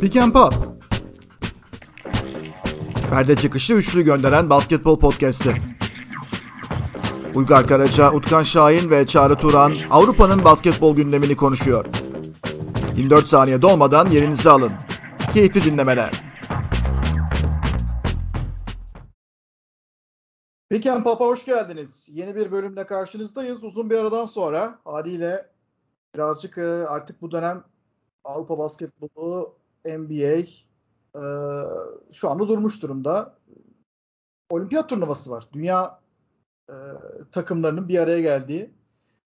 Pick and Pop. Perde çıkışı üçlü gönderen basketbol podcast'i. Uygar Karaca, Utkan Şahin ve Çağrı Turan Avrupa'nın basketbol gündemini konuşuyor. 24 saniye dolmadan yerinizi alın. Keyifli dinlemeler. Pick and Pop'a hoş geldiniz. Yeni bir bölümle karşınızdayız. Uzun bir aradan sonra haliyle birazcık e, artık bu dönem Avrupa basketbolu NBA e, şu anda durmuş durumda. Olimpiyat turnuvası var. Dünya e, takımlarının bir araya geldiği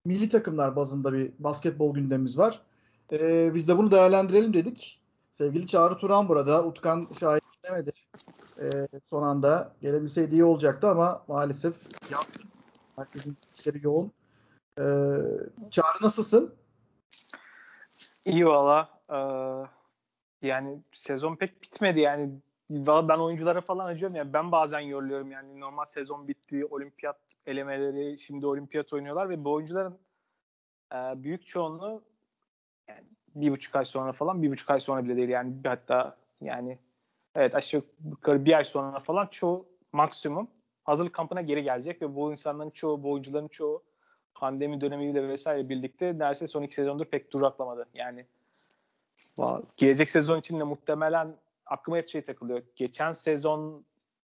milli takımlar bazında bir basketbol gündemimiz var. Biz de bunu değerlendirelim dedik. Sevgili Çağrı Turan burada. Utkan şahit demedi. E, son anda gelebilseydi iyi olacaktı ama maalesef yaptı. Herkesin işleri yoğun. E, Çağrı nasılsın? İyi valla. Ee, yani sezon pek bitmedi yani. Valla ben oyunculara falan acıyorum yani. Ben bazen yoruluyorum yani. Normal sezon bitti. Olimpiyat elemeleri. Şimdi olimpiyat oynuyorlar ve bu oyuncuların e, büyük çoğunluğu yani bir buçuk ay sonra falan bir buçuk ay sonra bile değil yani hatta yani evet aşağı yukarı bir ay sonra falan çoğu maksimum hazırlık kampına geri gelecek ve bu insanların çoğu, bu oyuncuların çoğu pandemi dönemiyle vesaire birlikte neredeyse son iki sezondur pek duraklamadı. Yani gelecek sezon için de muhtemelen aklıma hep şey takılıyor. Geçen sezon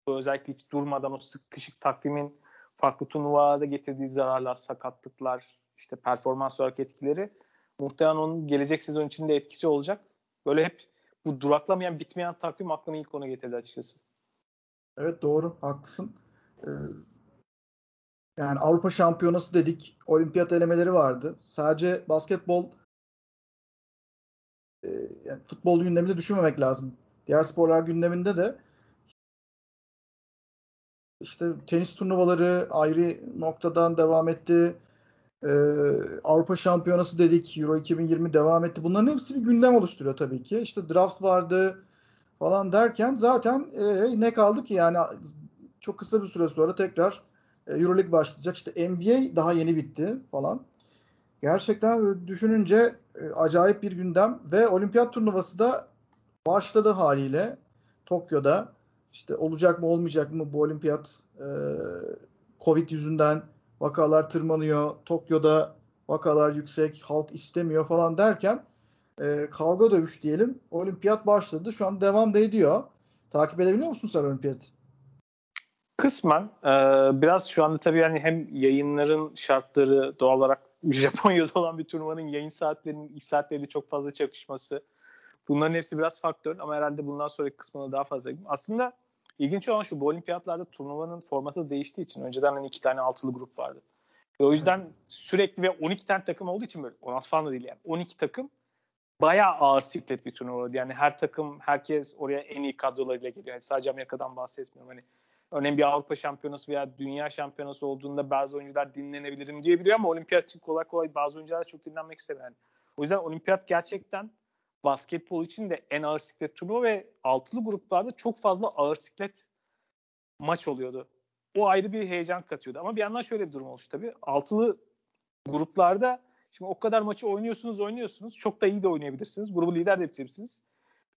özellikle hiç durmadan o sıkışık takvimin farklı turnuvalarda getirdiği zararlar, sakatlıklar, işte performans olarak etkileri muhtemelen onun gelecek sezon içinde etkisi olacak. Böyle hep bu duraklamayan, bitmeyen takvim aklıma ilk onu getirdi açıkçası. Evet doğru, haklısın. Ee, yani Avrupa Şampiyonası dedik, olimpiyat elemeleri vardı. Sadece basketbol e, yani futbol gündeminde düşünmemek lazım. Diğer sporlar gündeminde de işte tenis turnuvaları ayrı noktadan devam etti. Ee, Avrupa Şampiyonası dedik. Euro 2020 devam etti. Bunların hepsi bir gündem oluşturuyor tabii ki. İşte draft vardı falan derken zaten e, ne kaldı ki yani çok kısa bir süre sonra tekrar e, Euroleague başlayacak. İşte NBA daha yeni bitti falan. Gerçekten düşününce e, acayip bir gündem ve olimpiyat turnuvası da başladı haliyle Tokyo'da. İşte olacak mı olmayacak mı bu olimpiyat e, Covid yüzünden vakalar tırmanıyor. Tokyo'da vakalar yüksek, halk istemiyor falan derken e, kavga dövüş diyelim. Olimpiyat başladı. Şu an devam da ediyor. Takip edebiliyor musun sen olimpiyat? Kısmen. Ee, biraz şu anda tabii yani hem yayınların şartları doğal olarak Japonya'da olan bir turnuvanın yayın saatlerinin iş saatleri çok fazla çakışması. Bunların hepsi biraz faktör ama herhalde bundan sonraki kısmına daha fazla. Aslında İlginç olan şu bu olimpiyatlarda turnuvanın formatı değiştiği için önceden hani iki tane altılı grup vardı. Ve o yüzden sürekli ve 12 tane takım olduğu için böyle 16 falan da değil yani 12 takım bayağı ağır siklet bir turnuva. Yani her takım herkes oraya en iyi kadrolarıyla geliyor. Yani sadece Amerika'dan bahsetmiyorum. Hani örneğin bir Avrupa şampiyonası veya dünya şampiyonası olduğunda bazı oyuncular dinlenebilirim diyebiliyor ama olimpiyat için kolay kolay bazı oyuncular çok dinlenmek istemiyor. Yani. O yüzden olimpiyat gerçekten basketbol için de en ağır siklet turnuva ve altılı gruplarda çok fazla ağır siklet maç oluyordu. O ayrı bir heyecan katıyordu. Ama bir yandan şöyle bir durum olmuş tabii. Altılı gruplarda şimdi o kadar maçı oynuyorsunuz oynuyorsunuz. Çok da iyi de oynayabilirsiniz. Grubu lider de bitirebilirsiniz.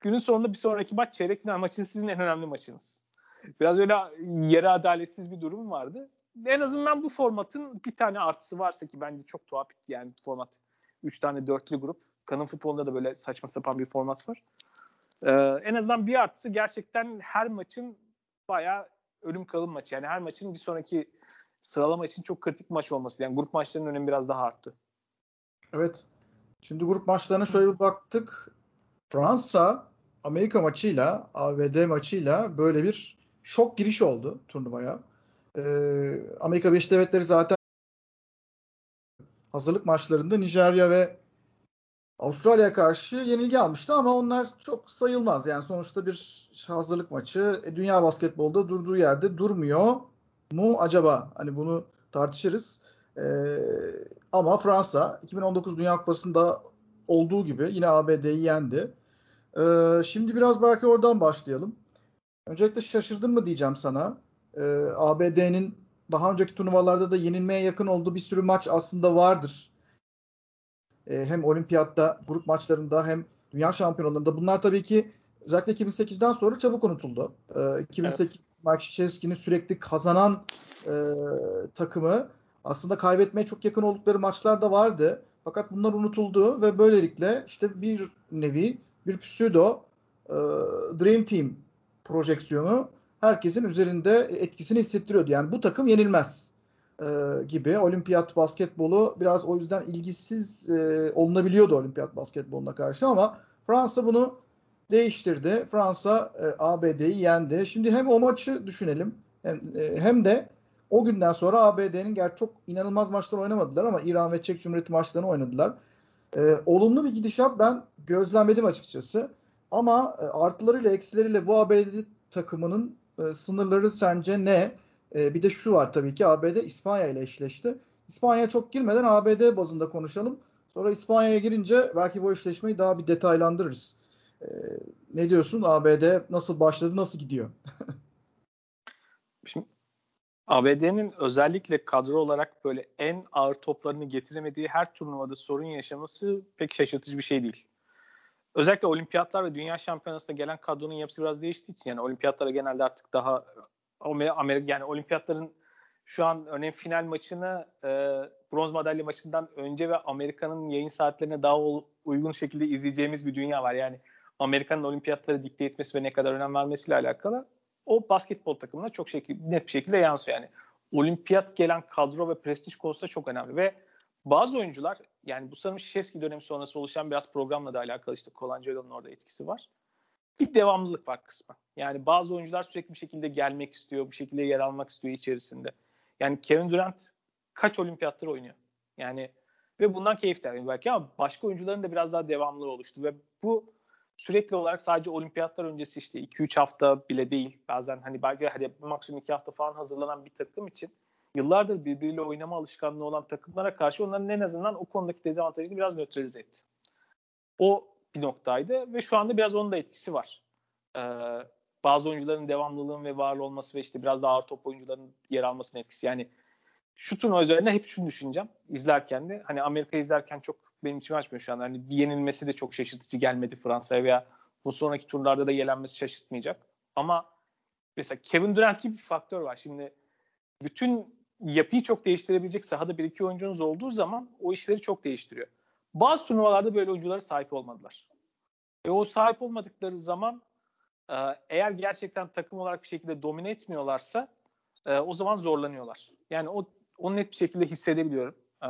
Günün sonunda bir sonraki maç çeyrek final maçı sizin en önemli maçınız. Biraz öyle yere adaletsiz bir durum vardı. En azından bu formatın bir tane artısı varsa ki bence çok tuhaf yani format. Üç tane dörtlü grup Kanın futbolunda da böyle saçma sapan bir format var. Ee, en azından bir artısı gerçekten her maçın bayağı ölüm kalım maçı. Yani her maçın bir sonraki sıralama için çok kritik maç olması. Yani grup maçlarının önemi biraz daha arttı. Evet. Şimdi grup maçlarına şöyle bir baktık. Fransa Amerika maçıyla, ABD maçıyla böyle bir şok giriş oldu turnuvaya. Ee, Amerika Birleşik Devletleri zaten hazırlık maçlarında Nijerya ve Avustralya'ya karşı yenilgi almıştı ama onlar çok sayılmaz. Yani sonuçta bir hazırlık maçı. E, dünya basketbolda durduğu yerde durmuyor mu acaba? Hani bunu tartışırız. E, ama Fransa 2019 Dünya Kupası'nda olduğu gibi yine ABD'yi yendi. E, şimdi biraz belki oradan başlayalım. Öncelikle şaşırdın mı diyeceğim sana. E, ABD'nin daha önceki turnuvalarda da yenilmeye yakın olduğu bir sürü maç aslında vardır E, hem olimpiyatta, grup maçlarında hem dünya şampiyonlarında bunlar tabii ki özellikle 2008'den sonra çabuk unutuldu. E, 2008 evet. Mark Krzyzewski'nin sürekli kazanan e, takımı aslında kaybetmeye çok yakın oldukları maçlar da vardı. Fakat bunlar unutuldu ve böylelikle işte bir nevi bir pseudo e, Dream Team projeksiyonu herkesin üzerinde etkisini hissettiriyordu. Yani bu takım yenilmez e, gibi olimpiyat basketbolu biraz o yüzden ilgisiz e, olunabiliyordu olimpiyat basketboluna karşı ama Fransa bunu değiştirdi. Fransa e, ABD'yi yendi. Şimdi hem o maçı düşünelim hem, e, hem de o günden sonra ABD'nin gerçi çok inanılmaz maçlar oynamadılar ama İran ve Çek Cumhuriyeti maçlarını oynadılar. E, olumlu bir gidişat ben gözlemledim açıkçası. Ama e, artılarıyla eksileriyle bu ABD takımının e, sınırları sence ne? E, bir de şu var tabii ki ABD İspanya ile eşleşti. İspanya'ya çok girmeden ABD bazında konuşalım. Sonra İspanya'ya girince belki bu eşleşmeyi daha bir detaylandırırız. E, ne diyorsun? ABD nasıl başladı, nasıl gidiyor? Şimdi ABD'nin özellikle kadro olarak böyle en ağır toplarını getiremediği her turnuvada sorun yaşaması pek şaşırtıcı bir şey değil. Özellikle olimpiyatlar ve dünya şampiyonasında gelen kadronun yapısı biraz değiştiği için yani olimpiyatlara genelde artık daha Amerika yani olimpiyatların şu an örneğin final maçını e, bronz madalya maçından önce ve Amerika'nın yayın saatlerine daha uygun şekilde izleyeceğimiz bir dünya var. Yani Amerika'nın olimpiyatları dikte etmesi ve ne kadar önem vermesiyle alakalı o basketbol takımına çok şekilde, net bir şekilde yansıyor. Yani olimpiyat gelen kadro ve prestij konusunda çok önemli ve bazı oyuncular yani bu sanırım Şişevski dönemi sonrası oluşan biraz programla da alakalı işte Colangelo'nun orada etkisi var. Bir devamlılık var kısmen. Yani bazı oyuncular sürekli bir şekilde gelmek istiyor, bir şekilde yer almak istiyor içerisinde. Yani Kevin Durant kaç olimpiyattır oynuyor? Yani ve bundan keyif de belki ama başka oyuncuların da biraz daha devamlı oluştu ve bu sürekli olarak sadece olimpiyatlar öncesi işte 2-3 hafta bile değil. Bazen hani belki hadi maksimum 2 hafta falan hazırlanan bir takım için yıllardır birbiriyle oynama alışkanlığı olan takımlara karşı onların en azından o konudaki dezavantajını biraz nötralize etti. O bir noktaydı ve şu anda biraz onun da etkisi var. Ee, bazı oyuncuların devamlılığın ve varlı olması ve işte biraz daha ağır top oyuncuların yer almasının etkisi. Yani şu turnuva üzerinde hep şunu düşüneceğim izlerken de hani Amerika izlerken çok benim için açmıyor şu an. Hani bir yenilmesi de çok şaşırtıcı gelmedi Fransa'ya veya bu sonraki turlarda da yelenmesi şaşırtmayacak. Ama mesela Kevin Durant gibi bir faktör var. Şimdi bütün yapıyı çok değiştirebilecek sahada bir iki oyuncunuz olduğu zaman o işleri çok değiştiriyor. Bazı turnuvalarda böyle oyunculara sahip olmadılar. Ve o sahip olmadıkları zaman e, eğer gerçekten takım olarak bir şekilde domine etmiyorlarsa e, o zaman zorlanıyorlar. Yani o onu net bir şekilde hissedebiliyorum. E,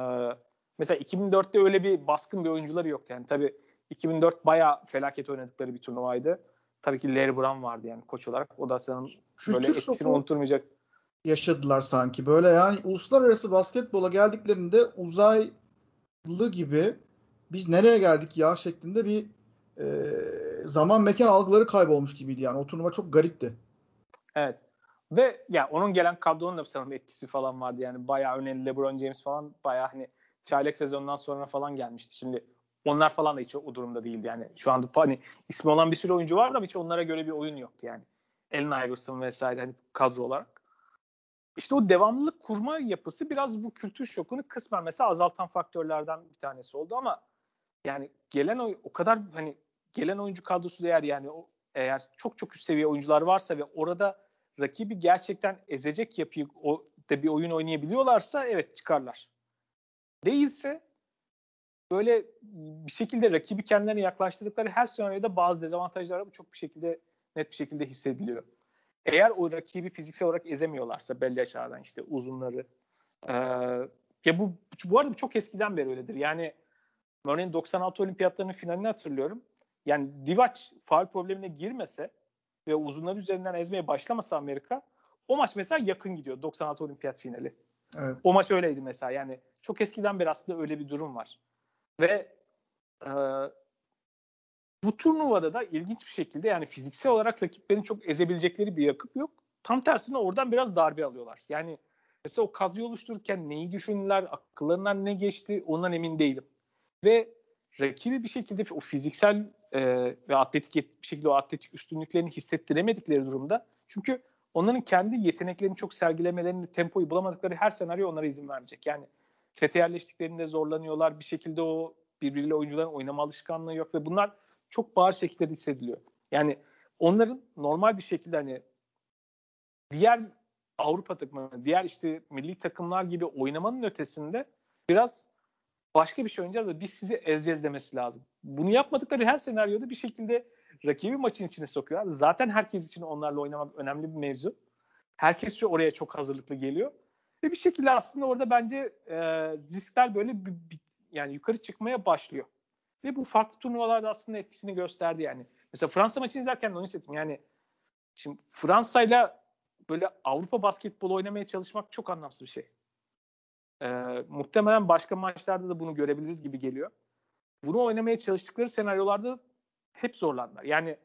mesela 2004'te öyle bir baskın bir oyuncuları yoktu. Yani tabii 2004 bayağı felaket oynadıkları bir turnuvaydı. Tabii ki Larry Brown vardı yani koç olarak. O da sanırım böyle etkisini unutturmayacak yaşadılar sanki. Böyle yani uluslararası basketbola geldiklerinde uzaylı gibi biz nereye geldik ya şeklinde bir e, zaman mekan algıları kaybolmuş gibiydi yani. O turnuva çok garipti. Evet. Ve ya yani onun gelen kadronun da sanırım etkisi falan vardı. Yani bayağı önemli LeBron James falan bayağı hani çaylak sezondan sonra falan gelmişti. Şimdi onlar falan da hiç o durumda değildi. Yani şu anda hani ismi olan bir sürü oyuncu var da hiç onlara göre bir oyun yoktu yani. Allen Iverson vesaire hani kadro olarak. İşte o devamlılık kurma yapısı biraz bu kültür şokunu kısmen mesela azaltan faktörlerden bir tanesi oldu ama yani gelen o, o kadar hani gelen oyuncu kadrosu değer yani o, eğer çok çok üst seviye oyuncular varsa ve orada rakibi gerçekten ezecek yapıyı o da bir oyun oynayabiliyorlarsa evet çıkarlar. Değilse böyle bir şekilde rakibi kendilerine yaklaştırdıkları her senaryoda bazı dezavantajlar çok bir şekilde net bir şekilde hissediliyor. Eğer o rakibi fiziksel olarak ezemiyorlarsa belli açılardan işte uzunları ee, ya bu bu arada çok eskiden beri öyledir. Yani örneğin 96 olimpiyatlarının finalini hatırlıyorum. Yani Divac faal problemine girmese ve uzunları üzerinden ezmeye başlamasa Amerika o maç mesela yakın gidiyor 96 olimpiyat finali. Evet. O maç öyleydi mesela. Yani çok eskiden beri aslında öyle bir durum var. Ve e, bu turnuvada da ilginç bir şekilde yani fiziksel olarak rakiplerin çok ezebilecekleri bir yakıp yok. Tam tersine oradan biraz darbe alıyorlar. Yani mesela o kadroyu oluştururken neyi düşündüler, akıllarından ne geçti ondan emin değilim. Ve rakibi bir şekilde o fiziksel e, ve atletik bir şekilde o atletik üstünlüklerini hissettiremedikleri durumda çünkü onların kendi yeteneklerini çok sergilemelerini, tempoyu bulamadıkları her senaryo onlara izin vermeyecek. Yani sete yerleştiklerinde zorlanıyorlar. Bir şekilde o Birbiriyle oyuncuların oynama alışkanlığı yok ve bunlar çok bağır şekilde hissediliyor. Yani onların normal bir şekilde hani diğer Avrupa takımları, diğer işte milli takımlar gibi oynamanın ötesinde biraz başka bir şey oynayacağız da biz sizi ezeceğiz demesi lazım. Bunu yapmadıkları her senaryoda bir şekilde rakibi maçın içine sokuyorlar. Zaten herkes için onlarla oynamak önemli bir mevzu. Herkes oraya çok hazırlıklı geliyor. Ve bir şekilde aslında orada bence e, riskler böyle bir, bir, yani yukarı çıkmaya başlıyor. Ve bu farklı turnuvalarda aslında etkisini gösterdi yani. Mesela Fransa maçını izlerken onu hissettim. Yani şimdi Fransa'yla böyle Avrupa basketbolu oynamaya çalışmak çok anlamsız bir şey. Ee, muhtemelen başka maçlarda da bunu görebiliriz gibi geliyor. Bunu oynamaya çalıştıkları senaryolarda hep zorlandılar. Yani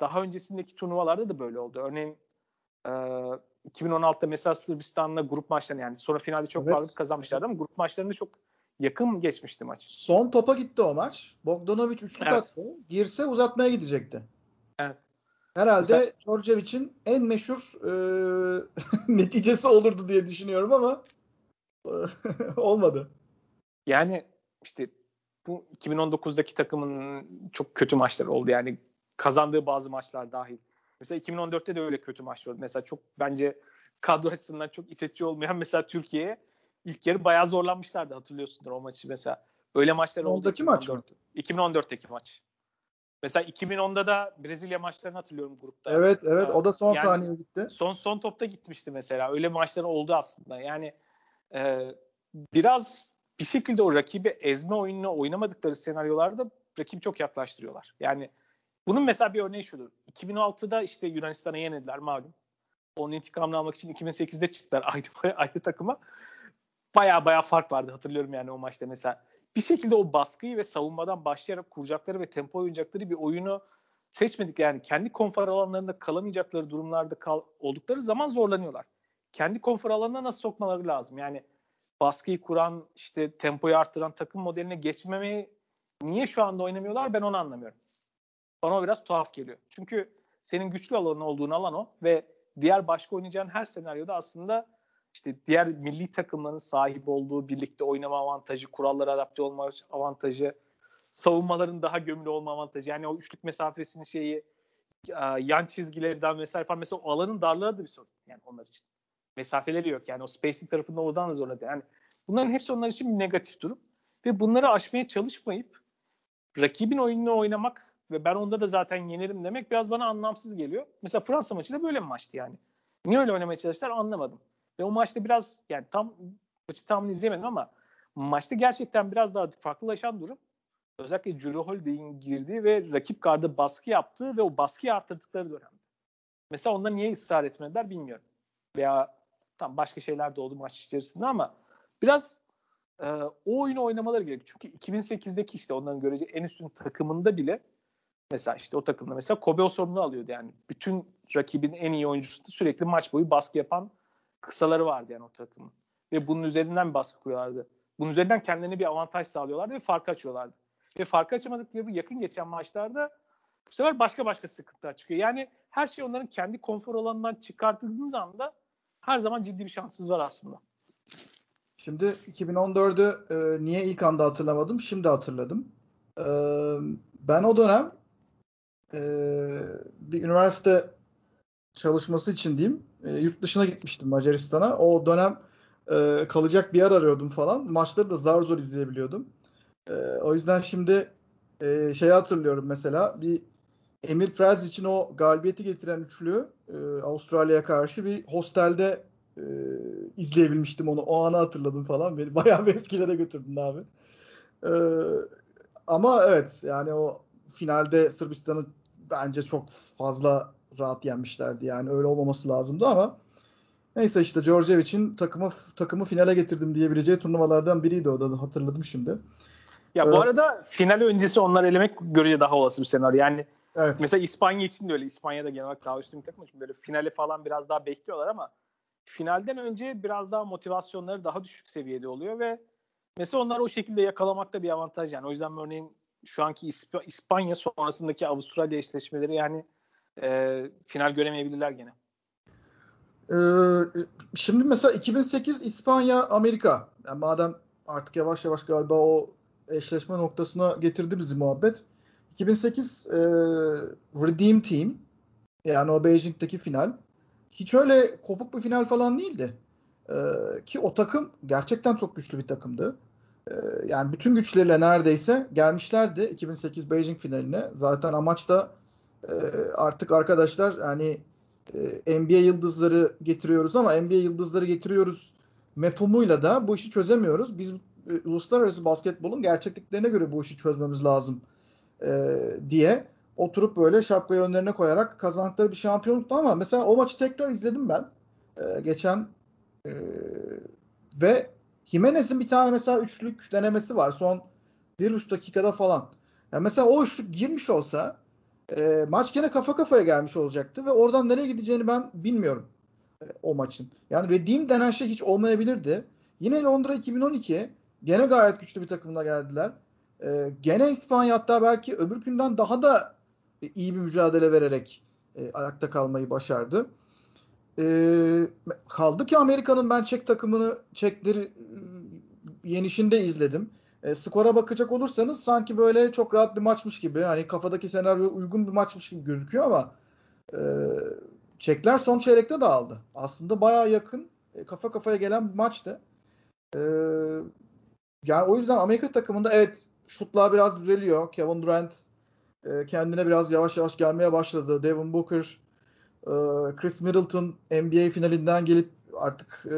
daha öncesindeki turnuvalarda da böyle oldu. Örneğin e, 2016'da mesela Sırbistan'la grup maçlarını yani sonra finalde çok evet. kazanmışlardı ama grup maçlarında çok yakın geçmişti maç. Son topa gitti o maç. Bogdanovic üçlük evet. attı. Girse uzatmaya gidecekti. Evet. Herhalde. Djordjevic'in en meşhur e, neticesi olurdu diye düşünüyorum ama olmadı. Yani işte bu 2019'daki takımın çok kötü maçları oldu. Yani kazandığı bazı maçlar dahil. Mesela 2014'te de öyle kötü maçlar oldu. Mesela çok bence kadro açısından çok itetici olmayan mesela Türkiye'ye ilk yarı bayağı zorlanmışlardı hatırlıyorsundur o maçı mesela. Öyle maçlar oldu. Oradaki maç mı? 2014'teki maç. Mesela 2010'da da Brezilya maçlarını hatırlıyorum grupta. Evet evet o da son yani saniye gitti. Son son topta gitmişti mesela. Öyle maçlar oldu aslında. Yani e, biraz bir şekilde o rakibi ezme oyununu oynamadıkları senaryolarda rakibi çok yaklaştırıyorlar. Yani bunun mesela bir örneği şudur. 2006'da işte Yunanistan'a yenildiler malum. Onun intikamını almak için 2008'de çıktılar ayrı, ayrı takıma. Baya baya fark vardı hatırlıyorum yani o maçta mesela. Bir şekilde o baskıyı ve savunmadan başlayarak kuracakları ve tempo oynayacakları bir oyunu seçmedik. Yani kendi konfor alanlarında kalamayacakları durumlarda kal, oldukları zaman zorlanıyorlar. Kendi konfor alanına nasıl sokmaları lazım? Yani baskıyı kuran, işte tempoyu arttıran takım modeline geçmemeyi niye şu anda oynamıyorlar ben onu anlamıyorum. Bana o biraz tuhaf geliyor. Çünkü senin güçlü alanın olduğun alan o ve diğer başka oynayacağın her senaryoda aslında işte diğer milli takımların sahip olduğu birlikte oynama avantajı, kurallara adapte olma avantajı, savunmaların daha gömülü olma avantajı. Yani o üçlük mesafesinin şeyi yan çizgilerden vesaire falan mesela o alanın darlığı da bir sorun yani onlar için. Mesafeleri yok yani o spacing tarafında oradan da zorladı. Yani bunların hepsi onlar için bir negatif durum. Ve bunları aşmaya çalışmayıp rakibin oyununu oynamak ve ben onda da zaten yenerim demek biraz bana anlamsız geliyor. Mesela Fransa maçı da böyle bir maçtı yani. Niye öyle oynamaya çalıştılar anlamadım. Ve o maçta biraz yani tam maçı tam izleyemedim ama maçta gerçekten biraz daha farklılaşan durum özellikle Drew Holiday'in girdiği ve rakip gardı baskı yaptığı ve o baskıyı arttırdıkları dönemde. Mesela onda niye ısrar etmediler bilmiyorum. Veya tam başka şeyler de oldu maç içerisinde ama biraz e, o oyunu oynamaları gerekiyor. Çünkü 2008'deki işte onların göreceği en üstün takımında bile mesela işte o takımda mesela Kobe o sorumlu alıyordu yani. Bütün rakibin en iyi oyuncusu sürekli maç boyu baskı yapan kısaları vardı yani o takımın. Ve bunun üzerinden baskı kuruyorlardı. Bunun üzerinden kendilerine bir avantaj sağlıyorlardı ve farkı açıyorlardı. Ve farkı açamadıkları yakın geçen maçlarda bu sefer başka başka sıkıntılar çıkıyor. Yani her şey onların kendi konfor alanından çıkartıldığınız anda her zaman ciddi bir şanssız var aslında. Şimdi 2014'ü e, niye ilk anda hatırlamadım? Şimdi hatırladım. E, ben o dönem e, bir üniversite çalışması için diyeyim e, yurt dışına gitmiştim Macaristan'a. O dönem e, kalacak bir yer arıyordum falan. Maçları da zar zor izleyebiliyordum. E, o yüzden şimdi e, şeyi hatırlıyorum mesela bir Emir Prez için o galibiyeti getiren üçlü e, Avustralya'ya karşı bir hostelde e, izleyebilmiştim onu. O anı hatırladım falan. Beni bayağı bir eskilere götürdün abi. E, ama evet yani o finalde Sırbistan'ı bence çok fazla rahat yenmişlerdi. Yani öyle olmaması lazımdı ama neyse işte Djordjevic'in takımı takımı finale getirdim diyebileceği turnuvalardan biriydi o da hatırladım şimdi. Ya ee, bu arada final öncesi onları elemek görece daha olası bir senaryo. Yani evet. mesela İspanya için de öyle. İspanya'da genel olarak daha üstün bir takım için böyle finale falan biraz daha bekliyorlar ama finalden önce biraz daha motivasyonları daha düşük seviyede oluyor ve mesela onlar o şekilde yakalamakta bir avantaj yani. O yüzden örneğin şu anki İsp- İspanya sonrasındaki Avustralya eşleşmeleri yani e, final göremeyebilirler gene. Ee, şimdi mesela 2008 İspanya Amerika. Yani madem artık yavaş yavaş galiba o eşleşme noktasına getirdi bizi muhabbet. 2008 e, Redeem Team yani o Beijing'deki final hiç öyle kopuk bir final falan değildi. E, ki o takım gerçekten çok güçlü bir takımdı. E, yani bütün güçleriyle neredeyse gelmişlerdi 2008 Beijing finaline. Zaten amaç da e, artık arkadaşlar yani e, NBA yıldızları getiriyoruz ama NBA yıldızları getiriyoruz mefhumuyla da bu işi çözemiyoruz. Biz e, uluslararası basketbolun gerçekliklerine göre bu işi çözmemiz lazım e, diye oturup böyle şapkayı önlerine koyarak kazandıkları bir şampiyonluktu ama mesela o maçı tekrar izledim ben e, geçen e, ve Jimenez'in bir tane mesela üçlük denemesi var son bir üç dakikada falan. Yani mesela o üçlük girmiş olsa e, maç gene kafa kafaya gelmiş olacaktı ve oradan nereye gideceğini ben bilmiyorum e, o maçın. Yani redeem denen şey hiç olmayabilirdi. Yine Londra 2012 gene gayet güçlü bir takımla geldiler. E, gene İspanya hatta belki öbür günden daha da iyi bir mücadele vererek e, ayakta kalmayı başardı. E, kaldı ki Amerika'nın ben Çek takımını Çekleri e, yenişinde izledim. E, skora bakacak olursanız sanki böyle çok rahat bir maçmış gibi hani kafadaki senaryo uygun bir maçmış gibi gözüküyor ama e, Çekler son çeyrekte dağıldı. Aslında baya yakın e, kafa kafaya gelen bir maçtı. E, yani o yüzden Amerika takımında evet şutlar biraz düzeliyor. Kevin Durant e, kendine biraz yavaş yavaş gelmeye başladı. Devin Booker, e, Chris Middleton NBA finalinden gelip artık e,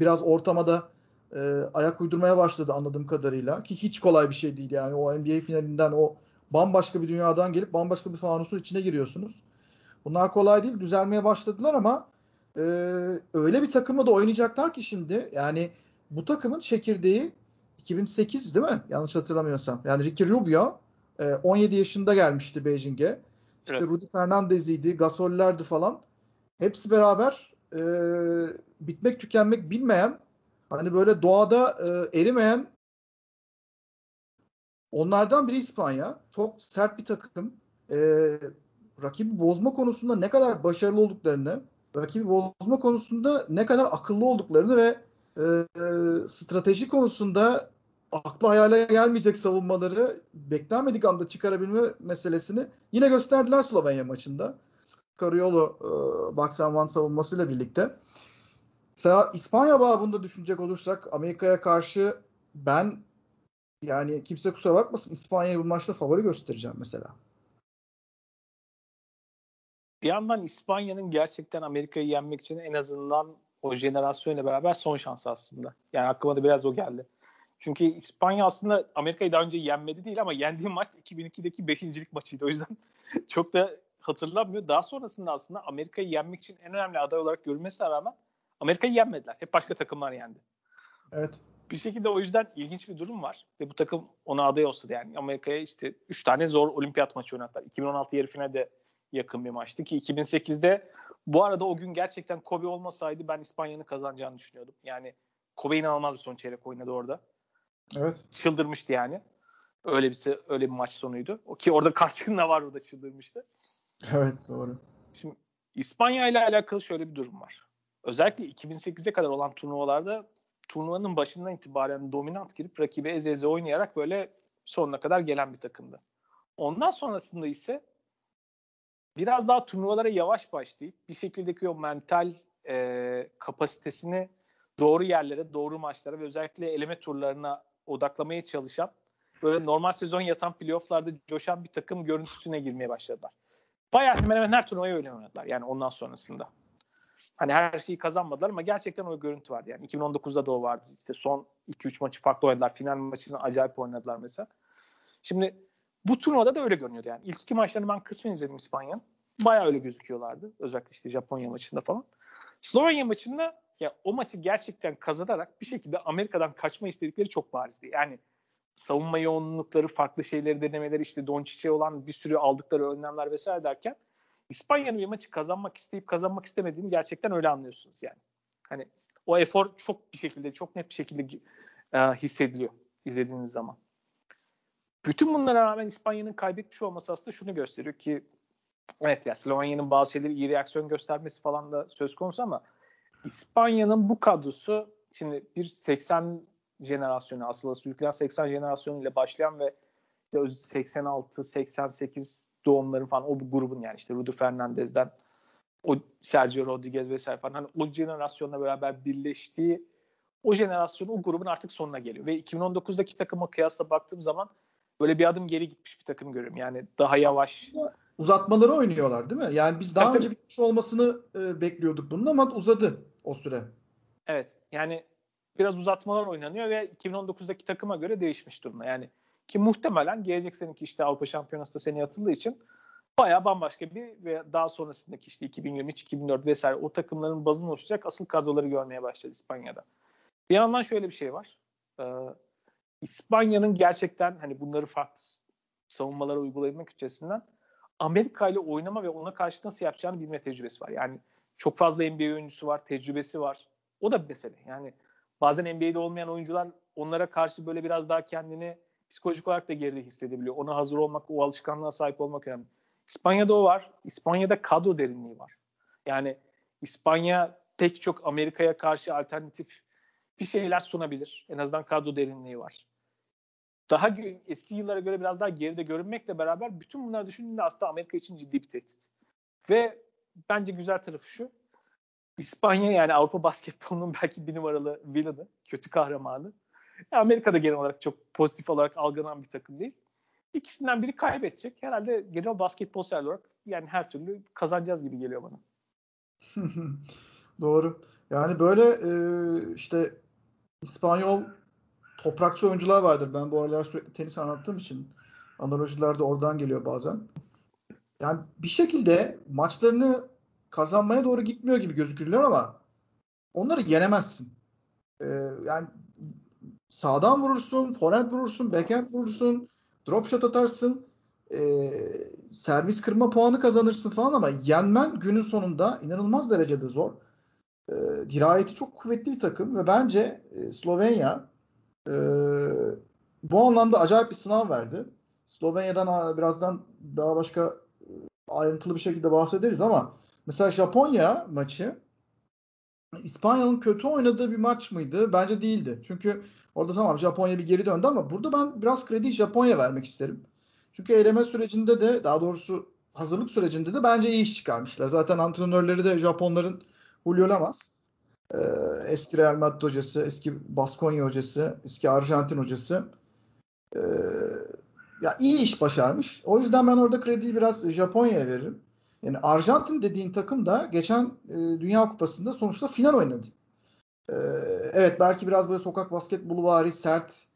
biraz ortamada e, ayak uydurmaya başladı anladığım kadarıyla. Ki hiç kolay bir şey değil yani o NBA finalinden o bambaşka bir dünyadan gelip bambaşka bir fanusun içine giriyorsunuz. Bunlar kolay değil. Düzelmeye başladılar ama e, öyle bir takımla da oynayacaklar ki şimdi yani bu takımın çekirdeği 2008 değil mi? Yanlış hatırlamıyorsam. Yani Ricky Rubio e, 17 yaşında gelmişti Beijing'e. İşte evet. Rudy Fernandez'iydi, Gasol'lerdi falan. Hepsi beraber e, bitmek tükenmek bilmeyen hani böyle doğada e, erimeyen onlardan biri İspanya. Çok sert bir takım. E, rakibi bozma konusunda ne kadar başarılı olduklarını, rakibi bozma konusunda ne kadar akıllı olduklarını ve e, strateji konusunda aklı hayale gelmeyecek savunmaları beklenmedik anda çıkarabilme meselesini yine gösterdiler Slovenya maçında. Scariolo e, and one savunmasıyla birlikte. Mesela İspanya babında düşünecek olursak Amerika'ya karşı ben yani kimse kusura bakmasın İspanya'yı bu maçta favori göstereceğim mesela. Bir yandan İspanya'nın gerçekten Amerika'yı yenmek için en azından o jenerasyonla beraber son şansı aslında. Yani aklıma da biraz o geldi. Çünkü İspanya aslında Amerika'yı daha önce yenmedi değil ama yendiği maç 2002'deki 5. maçıydı. O yüzden çok da hatırlamıyor. Daha sonrasında aslında Amerika'yı yenmek için en önemli aday olarak görülmesine rağmen Amerika'yı yenmediler. Hep başka takımlar yendi. Evet. Bir şekilde o yüzden ilginç bir durum var. Ve bu takım ona aday olsa da yani Amerika'ya işte 3 tane zor olimpiyat maçı oynattılar. 2016 yarı finalde yakın bir maçtı ki 2008'de bu arada o gün gerçekten Kobe olmasaydı ben İspanya'nın kazanacağını düşünüyordum. Yani Kobe inanılmaz bir son çeyrek oynadı orada. Evet. Çıldırmıştı yani. Öyle bir öyle bir maç sonuydu. O ki orada karşılığında var orada çıldırmıştı. Evet doğru. Şimdi İspanya ile alakalı şöyle bir durum var. Özellikle 2008'e kadar olan turnuvalarda turnuvanın başından itibaren dominant girip rakibi eze eze oynayarak böyle sonuna kadar gelen bir takımdı. Ondan sonrasında ise biraz daha turnuvalara yavaş başlayıp bir şekildeki o mental e, kapasitesini doğru yerlere, doğru maçlara ve özellikle eleme turlarına odaklamaya çalışan böyle normal sezon yatan playofflarda coşan bir takım görüntüsüne girmeye başladılar. Bayağı hemen hemen her turnuvayı öyle oynadılar yani ondan sonrasında. Hani her şeyi kazanmadılar ama gerçekten o görüntü vardı. Yani 2019'da da o vardı. İşte son 2-3 maçı farklı oynadılar. Final maçını acayip oynadılar mesela. Şimdi bu turnuvada da öyle görünüyordu yani. İlk iki maçlarını ben kısmen izledim İspanya'nın. Bayağı öyle gözüküyorlardı. Özellikle işte Japonya maçında falan. Slovenya maçında ya o maçı gerçekten kazanarak bir şekilde Amerika'dan kaçma istedikleri çok barizdi. Yani savunma yoğunlukları, farklı şeyleri denemeleri, işte Doncic'e olan bir sürü aldıkları önlemler vesaire derken İspanya'nın bir maçı kazanmak isteyip kazanmak istemediğini gerçekten öyle anlıyorsunuz yani. Hani o efor çok bir şekilde, çok net bir şekilde e, hissediliyor izlediğiniz zaman. Bütün bunlara rağmen İspanya'nın kaybetmiş olması aslında şunu gösteriyor ki evet ya Slovenya'nın bazı şeyleri iyi reaksiyon göstermesi falan da söz konusu ama İspanya'nın bu kadrosu şimdi bir 80 jenerasyonu aslında sürükleyen 80 jenerasyonu ile başlayan ve işte 86 88 doğumların falan o grubun yani işte Rudy Fernandez'den o Sergio Rodriguez vesaire falan hani o jenerasyonla beraber birleştiği o jenerasyon o grubun artık sonuna geliyor. Ve 2019'daki takıma kıyasla baktığım zaman böyle bir adım geri gitmiş bir takım görüyorum. Yani daha yavaş. Uzatmaları oynuyorlar değil mi? Yani biz daha evet, önce bitmiş olmasını e, bekliyorduk bunun ama uzadı o süre. Evet. Yani biraz uzatmalar oynanıyor ve 2019'daki takıma göre değişmiş durumda. Yani ki muhtemelen gelecek seneki işte Avrupa Şampiyonası da seni atıldığı için bayağı bambaşka bir ve daha sonrasındaki işte 2023, 2004 vesaire o takımların bazını oluşturacak asıl kadroları görmeye başladı İspanya'da. Bir yandan şöyle bir şey var. Ee, İspanya'nın gerçekten hani bunları farklı savunmalara uygulamak açısından Amerika ile oynama ve ona karşı nasıl yapacağını bilme tecrübesi var. Yani çok fazla NBA oyuncusu var, tecrübesi var. O da bir mesele. Yani bazen NBA'de olmayan oyuncular onlara karşı böyle biraz daha kendini psikolojik olarak da geride hissedebiliyor. Ona hazır olmak, o alışkanlığa sahip olmak önemli. İspanya'da o var. İspanya'da kadro derinliği var. Yani İspanya pek çok Amerika'ya karşı alternatif bir şeyler sunabilir. En azından kadro derinliği var. Daha eski yıllara göre biraz daha geride görünmekle beraber bütün bunları düşündüğünde aslında Amerika için ciddi bir tehdit. Ve bence güzel tarafı şu. İspanya yani Avrupa basketbolunun belki bir numaralı villainı, kötü kahramanı. Amerika'da genel olarak çok pozitif olarak algılanan bir takım değil. İkisinden biri kaybedecek. Herhalde genel basketbol olarak yani her türlü kazanacağız gibi geliyor bana. Doğru. Yani böyle işte İspanyol toprakçı oyuncular vardır. Ben bu aralar sürekli tenis anlattığım için analojiler de oradan geliyor bazen. Yani bir şekilde maçlarını kazanmaya doğru gitmiyor gibi gözükürler ama onları yenemezsin. Ee, yani sağdan vurursun, forehand vurursun, backhand vurursun, drop shot atarsın, e, servis kırma puanı kazanırsın falan ama yenmen günün sonunda inanılmaz derecede zor. E, dirayeti çok kuvvetli bir takım ve bence e, Slovenya e, bu anlamda acayip bir sınav verdi. Slovenya'dan birazdan daha başka e, ayrıntılı bir şekilde bahsederiz ama mesela Japonya maçı İspanya'nın kötü oynadığı bir maç mıydı? Bence değildi. Çünkü orada tamam Japonya bir geri döndü ama burada ben biraz kredi Japonya vermek isterim. Çünkü eleme sürecinde de daha doğrusu hazırlık sürecinde de bence iyi iş çıkarmışlar. Zaten antrenörleri de Japonların Julio Lamas. Ee, eski Real Madrid hocası, eski Baskonya hocası, eski Arjantin hocası. Ee, ya iyi iş başarmış. O yüzden ben orada krediyi biraz Japonya'ya veririm. Yani Arjantin dediğin takım da geçen e, Dünya Kupası'nda sonuçta final oynadı. E, evet belki biraz böyle sokak basketbolu vari sert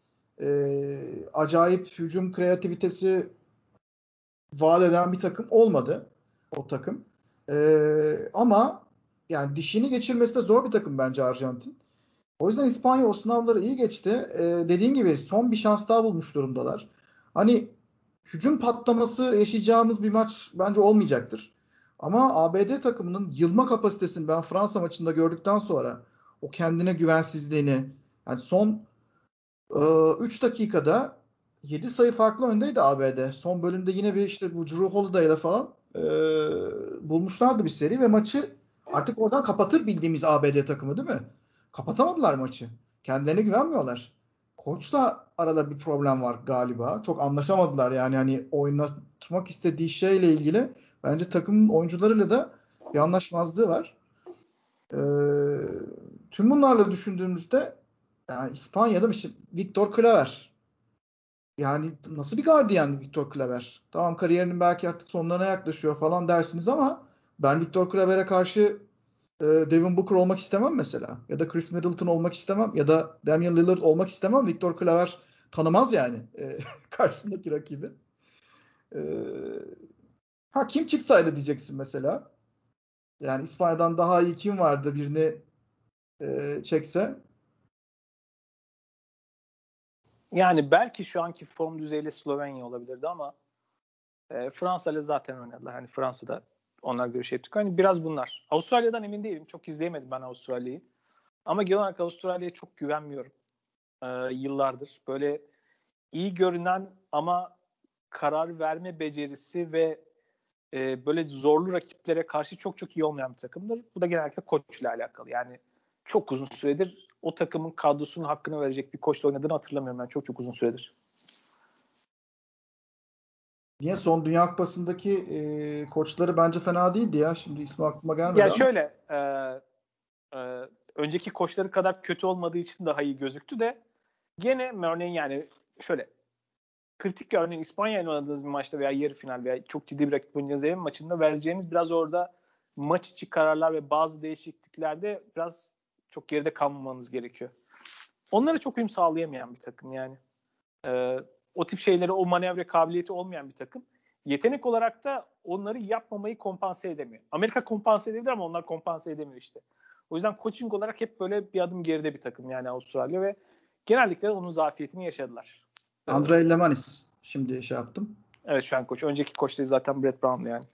e, acayip hücum kreativitesi vaat eden bir takım olmadı o takım. E, ama yani dişini geçirmesi de zor bir takım bence Arjantin. O yüzden İspanya o sınavları iyi geçti. E, dediğin gibi son bir şans daha bulmuş durumdalar. Hani hücum patlaması yaşayacağımız bir maç bence olmayacaktır. Ama ABD takımının yılma kapasitesini ben Fransa maçında gördükten sonra o kendine güvensizliğini yani son 3 e, dakikada 7 sayı farklı öndeydi ABD. Son bölümde yine bir işte bu Drew Holiday'la falan e, bulmuşlardı bir seri ve maçı artık oradan kapatır bildiğimiz ABD takımı değil mi? Kapatamadılar maçı. Kendilerine güvenmiyorlar. Koçla arada bir problem var galiba. Çok anlaşamadılar yani hani oynatmak istediği şeyle ilgili bence takımın oyuncularıyla da bir anlaşmazlığı var. Ee, tüm bunlarla düşündüğümüzde yani İspanya'da işte Victor Claver. Yani nasıl bir gardiyan Victor Claver? Tamam kariyerinin belki artık sonlarına yaklaşıyor falan dersiniz ama ben Victor Claver'e karşı e, Devin Booker olmak istemem mesela. Ya da Chris Middleton olmak istemem. Ya da Damian Lillard olmak istemem. Victor Claver tanımaz yani e, karşısındaki rakibi. E, ha kim çıksaydı diyeceksin mesela. Yani İspanya'dan daha iyi kim vardı birini e, çekse? Yani belki şu anki form düzeyiyle Slovenya olabilirdi ama e, Fransa ile zaten oynadılar. Hani Fransa'da onlar görüş ettik. Hani biraz bunlar. Avustralya'dan emin değilim. Çok izleyemedim ben Avustralya'yı. Ama genel olarak Avustralya'ya çok güvenmiyorum. E, yıllardır. Böyle iyi görünen ama karar verme becerisi ve e, böyle zorlu rakiplere karşı çok çok iyi olmayan bir takımdır. Bu da genellikle koçla alakalı. Yani çok uzun süredir o takımın kadrosunun hakkını verecek bir koçla oynadığını hatırlamıyorum ben çok çok uzun süredir. Niye son Dünya Kupası'ndaki e, koçları bence fena değildi ya. Şimdi ismi aklıma gelmedi Ya ama. şöyle e, e, önceki koçları kadar kötü olmadığı için daha iyi gözüktü de gene örneğin yani şöyle kritik bir örneğin İspanya ile oynadığınız bir maçta veya yarı final veya çok ciddi bir rakip oynayacağınız evin maçında vereceğiniz biraz orada maç içi kararlar ve bazı değişikliklerde biraz çok geride kalmamanız gerekiyor. Onlara çok uyum sağlayamayan bir takım yani. Ee, o tip şeyleri o manevra kabiliyeti olmayan bir takım. Yetenek olarak da onları yapmamayı kompanse edemiyor. Amerika kompanse edebilir ama onlar kompanse edemiyor işte. O yüzden coaching olarak hep böyle bir adım geride bir takım yani Avustralya ve genellikle onun zafiyetini yaşadılar. Andrei Lemanis şimdi şey yaptım. Evet şu an koç. Önceki koç değil zaten Brett Brown yani.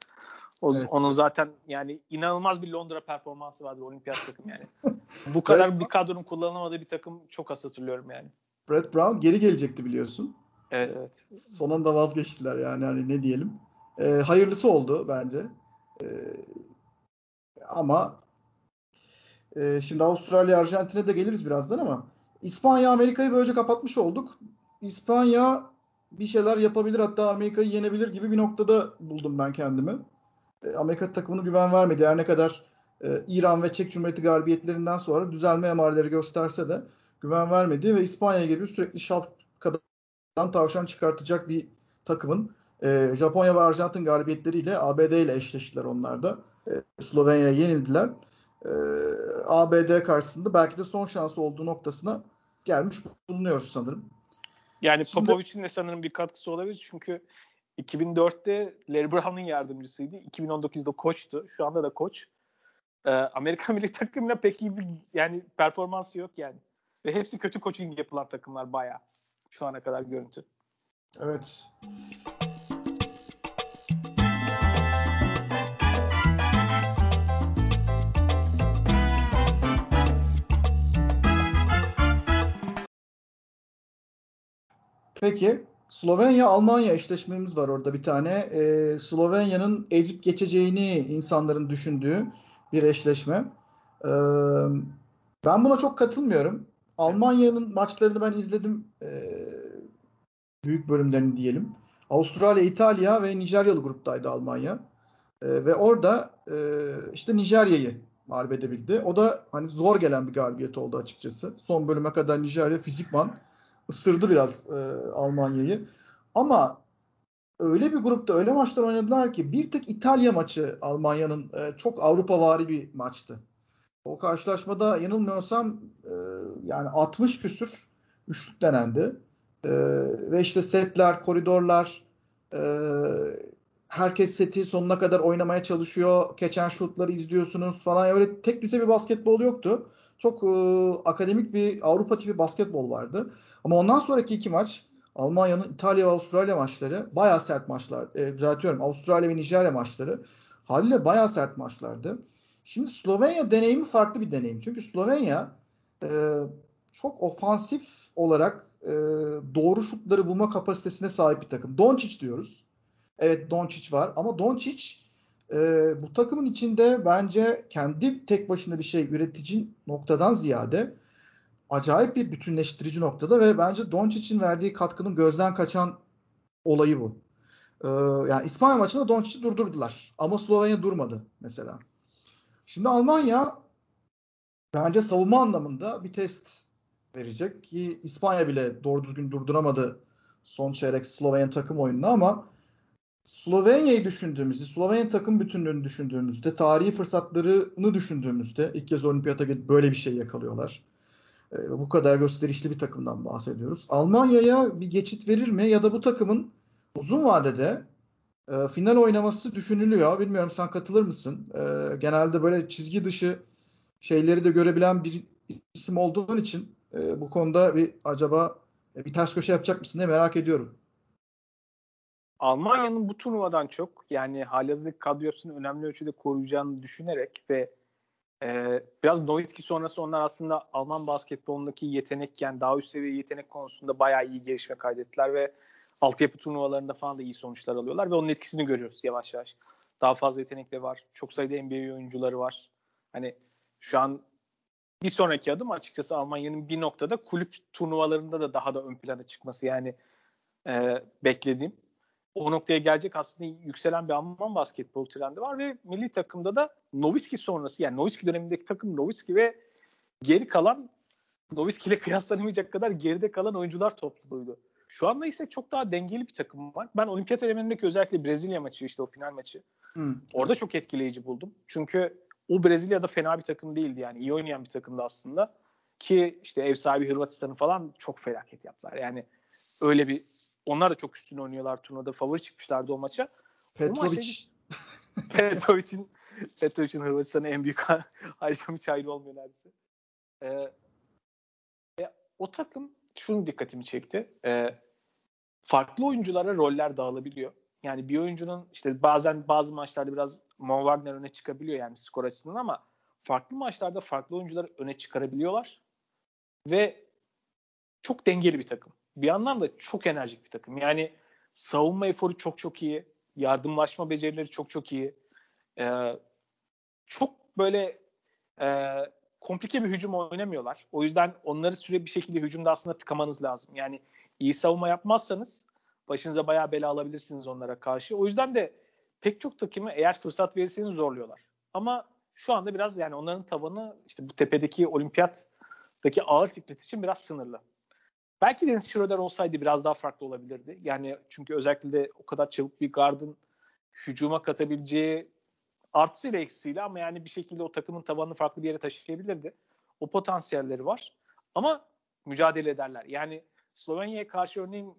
O, evet. Onun zaten yani inanılmaz bir Londra performansı vardı olimpiyat takım yani. Bu kadar bir kadronun kullanılamadığı bir takım çok az hatırlıyorum yani. Brett Brown geri gelecekti biliyorsun. Evet evet. Son vazgeçtiler yani hani ne diyelim. Ee, hayırlısı oldu bence. Ee, ama e, şimdi Avustralya, Arjantin'e de geliriz birazdan ama İspanya, Amerika'yı böylece kapatmış olduk. İspanya bir şeyler yapabilir hatta Amerika'yı yenebilir gibi bir noktada buldum ben kendimi. E, Amerika takımını güven vermedi. Her ne kadar e, İran ve Çek Cumhuriyeti galibiyetlerinden sonra düzelme emareleri gösterse de güven vermedi ve İspanya gibi sürekli şapkadan tavşan çıkartacak bir takımın e, Japonya ve Arjantin galibiyetleriyle ABD ile eşleştiler onlar da. E, Slovenya'ya yenildiler. E, ABD karşısında belki de son şansı olduğu noktasına gelmiş bulunuyoruz sanırım. Yani Popovic'in de sanırım bir katkısı olabilir çünkü 2004'te Larry Brown'un yardımcısıydı. 2019'da koçtu. Şu anda da koç. Ee, Amerika milli takımla pek iyi bir yani performansı yok yani. Ve hepsi kötü coaching yapılan takımlar bayağı. Şu ana kadar görüntü. Evet. Peki Slovenya-Almanya eşleşmemiz var orada bir tane. Ee, Slovenya'nın ezip geçeceğini insanların düşündüğü bir eşleşme. Ee, ben buna çok katılmıyorum. Almanya'nın maçlarını ben izledim. Ee, büyük bölümlerini diyelim. Avustralya, İtalya ve Nijeryalı gruptaydı Almanya. Ee, ve orada e, işte Nijerya'yı mağlup edebildi. O da hani zor gelen bir galibiyet oldu açıkçası. Son bölüme kadar Nijerya fizikman ısırdı biraz e, Almanya'yı. Ama öyle bir grupta öyle maçlar oynadılar ki bir tek İtalya maçı Almanya'nın e, çok Avrupa bir maçtı. O karşılaşmada yanılmıyorsam e, yani 60 küsür üçlük denendi. E, ve işte setler, koridorlar e, herkes seti sonuna kadar oynamaya çalışıyor. Geçen şutları izliyorsunuz falan. Öyle tek düze bir basketbol yoktu. Çok e, akademik bir Avrupa tipi basketbol vardı. Ama ondan sonraki iki maç Almanya'nın İtalya ve Avustralya maçları bayağı sert maçlar. E, düzeltiyorum. Avustralya ve Nijerya maçları haliyle bayağı sert maçlardı. Şimdi Slovenya deneyimi farklı bir deneyim. Çünkü Slovenya e, çok ofansif olarak e, doğru şutları bulma kapasitesine sahip bir takım. Doncic diyoruz. Evet Doncic var ama Doncic e, bu takımın içinde bence kendi tek başına bir şey üretici noktadan ziyade acayip bir bütünleştirici noktada ve bence Doncic'in verdiği katkının gözden kaçan olayı bu. Ee, yani İspanya maçında Doncic'i durdurdular. Ama Slovenya durmadı mesela. Şimdi Almanya bence savunma anlamında bir test verecek ki İspanya bile doğru düzgün durduramadı son çeyrek Slovenya takım oyununu ama Slovenya'yı düşündüğümüzde, Slovenya takım bütünlüğünü düşündüğümüzde, tarihi fırsatlarını düşündüğümüzde ilk kez olimpiyata böyle bir şey yakalıyorlar. Ee, bu kadar gösterişli bir takımdan bahsediyoruz. Almanya'ya bir geçit verir mi ya da bu takımın uzun vadede e, final oynaması düşünülüyor. Bilmiyorum sen katılır mısın? E, genelde böyle çizgi dışı şeyleri de görebilen bir isim olduğun için e, bu konuda bir acaba e, bir ters köşe yapacak mısın diye merak ediyorum. Almanya'nın bu turnuvadan çok yani halihazırdaki kadrosunu önemli ölçüde koruyacağını düşünerek ve ee, biraz Nowitzki sonrası onlar aslında Alman basketbolundaki yetenek yani daha üst seviye yetenek konusunda bayağı iyi gelişme kaydettiler ve altyapı turnuvalarında falan da iyi sonuçlar alıyorlar ve onun etkisini görüyoruz yavaş yavaş. Daha fazla yetenekleri var. Çok sayıda NBA oyuncuları var. Hani şu an bir sonraki adım açıkçası Almanya'nın bir noktada kulüp turnuvalarında da daha da ön plana çıkması yani e, beklediğim. O noktaya gelecek aslında yükselen bir Alman basketbol trendi var ve milli takımda da Nowitzki sonrası yani Nowitzki dönemindeki takım Nowitzki ve geri kalan Nowitzki ile kıyaslanamayacak kadar geride kalan oyuncular topluluğuydu. Şu anda ise çok daha dengeli bir takım var. Ben olimpiyat elemenindeki özellikle Brezilya maçı işte o final maçı. Hı. Orada çok etkileyici buldum. Çünkü o Brezilya'da fena bir takım değildi yani. iyi oynayan bir takımdı aslında. Ki işte ev sahibi Hırvatistan'ı falan çok felaket yaptılar. Yani öyle bir onlar da çok üstün oynuyorlar turnuvada. Favori çıkmışlardı o maça. Petrovic. Petrovic'in Petrovic'in Hırvatistan'ın en büyük harcam hiç ayrı olmuyor neredeyse. Ee, e, o takım şunu dikkatimi çekti. Ee, farklı oyunculara roller dağılabiliyor. Yani bir oyuncunun işte bazen bazı maçlarda biraz Mo Wagner öne çıkabiliyor yani skor açısından ama farklı maçlarda farklı oyuncuları öne çıkarabiliyorlar. Ve çok dengeli bir takım. Bir yandan da çok enerjik bir takım. Yani savunma eforu çok çok iyi. Yardımlaşma becerileri çok çok iyi. Ee, çok böyle e, komplike bir hücum oynamıyorlar. O yüzden onları süre bir şekilde hücumda aslında tıkamanız lazım. Yani iyi savunma yapmazsanız başınıza bayağı bela alabilirsiniz onlara karşı. O yüzden de pek çok takımı eğer fırsat verirseniz zorluyorlar. Ama şu anda biraz yani onların tavanı işte bu tepedeki olimpiyattaki ağır siklet için biraz sınırlı. Belki Dennis Schroeder olsaydı biraz daha farklı olabilirdi. Yani çünkü özellikle de o kadar çabuk bir gardın hücuma katabileceği artısıyla eksiğiyle ama yani bir şekilde o takımın tavanını farklı bir yere taşıyabilirdi. O potansiyelleri var. Ama mücadele ederler. Yani Slovenya'ya karşı örneğin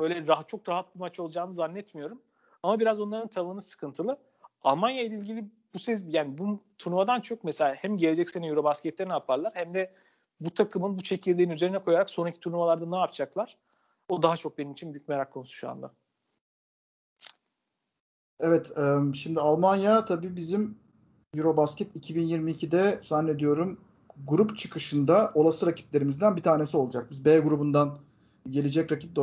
böyle rahat, çok rahat bir maç olacağını zannetmiyorum. Ama biraz onların tavanı sıkıntılı. Almanya ile ilgili bu sez yani bu turnuvadan çok mesela hem gelecek sene Eurobasket'te ne yaparlar hem de bu takımın bu çekirdeğin üzerine koyarak sonraki turnuvalarda ne yapacaklar? O daha çok benim için büyük merak konusu şu anda. Evet, şimdi Almanya tabii bizim Eurobasket 2022'de zannediyorum grup çıkışında olası rakiplerimizden bir tanesi olacak. Biz B grubundan gelecek rakip de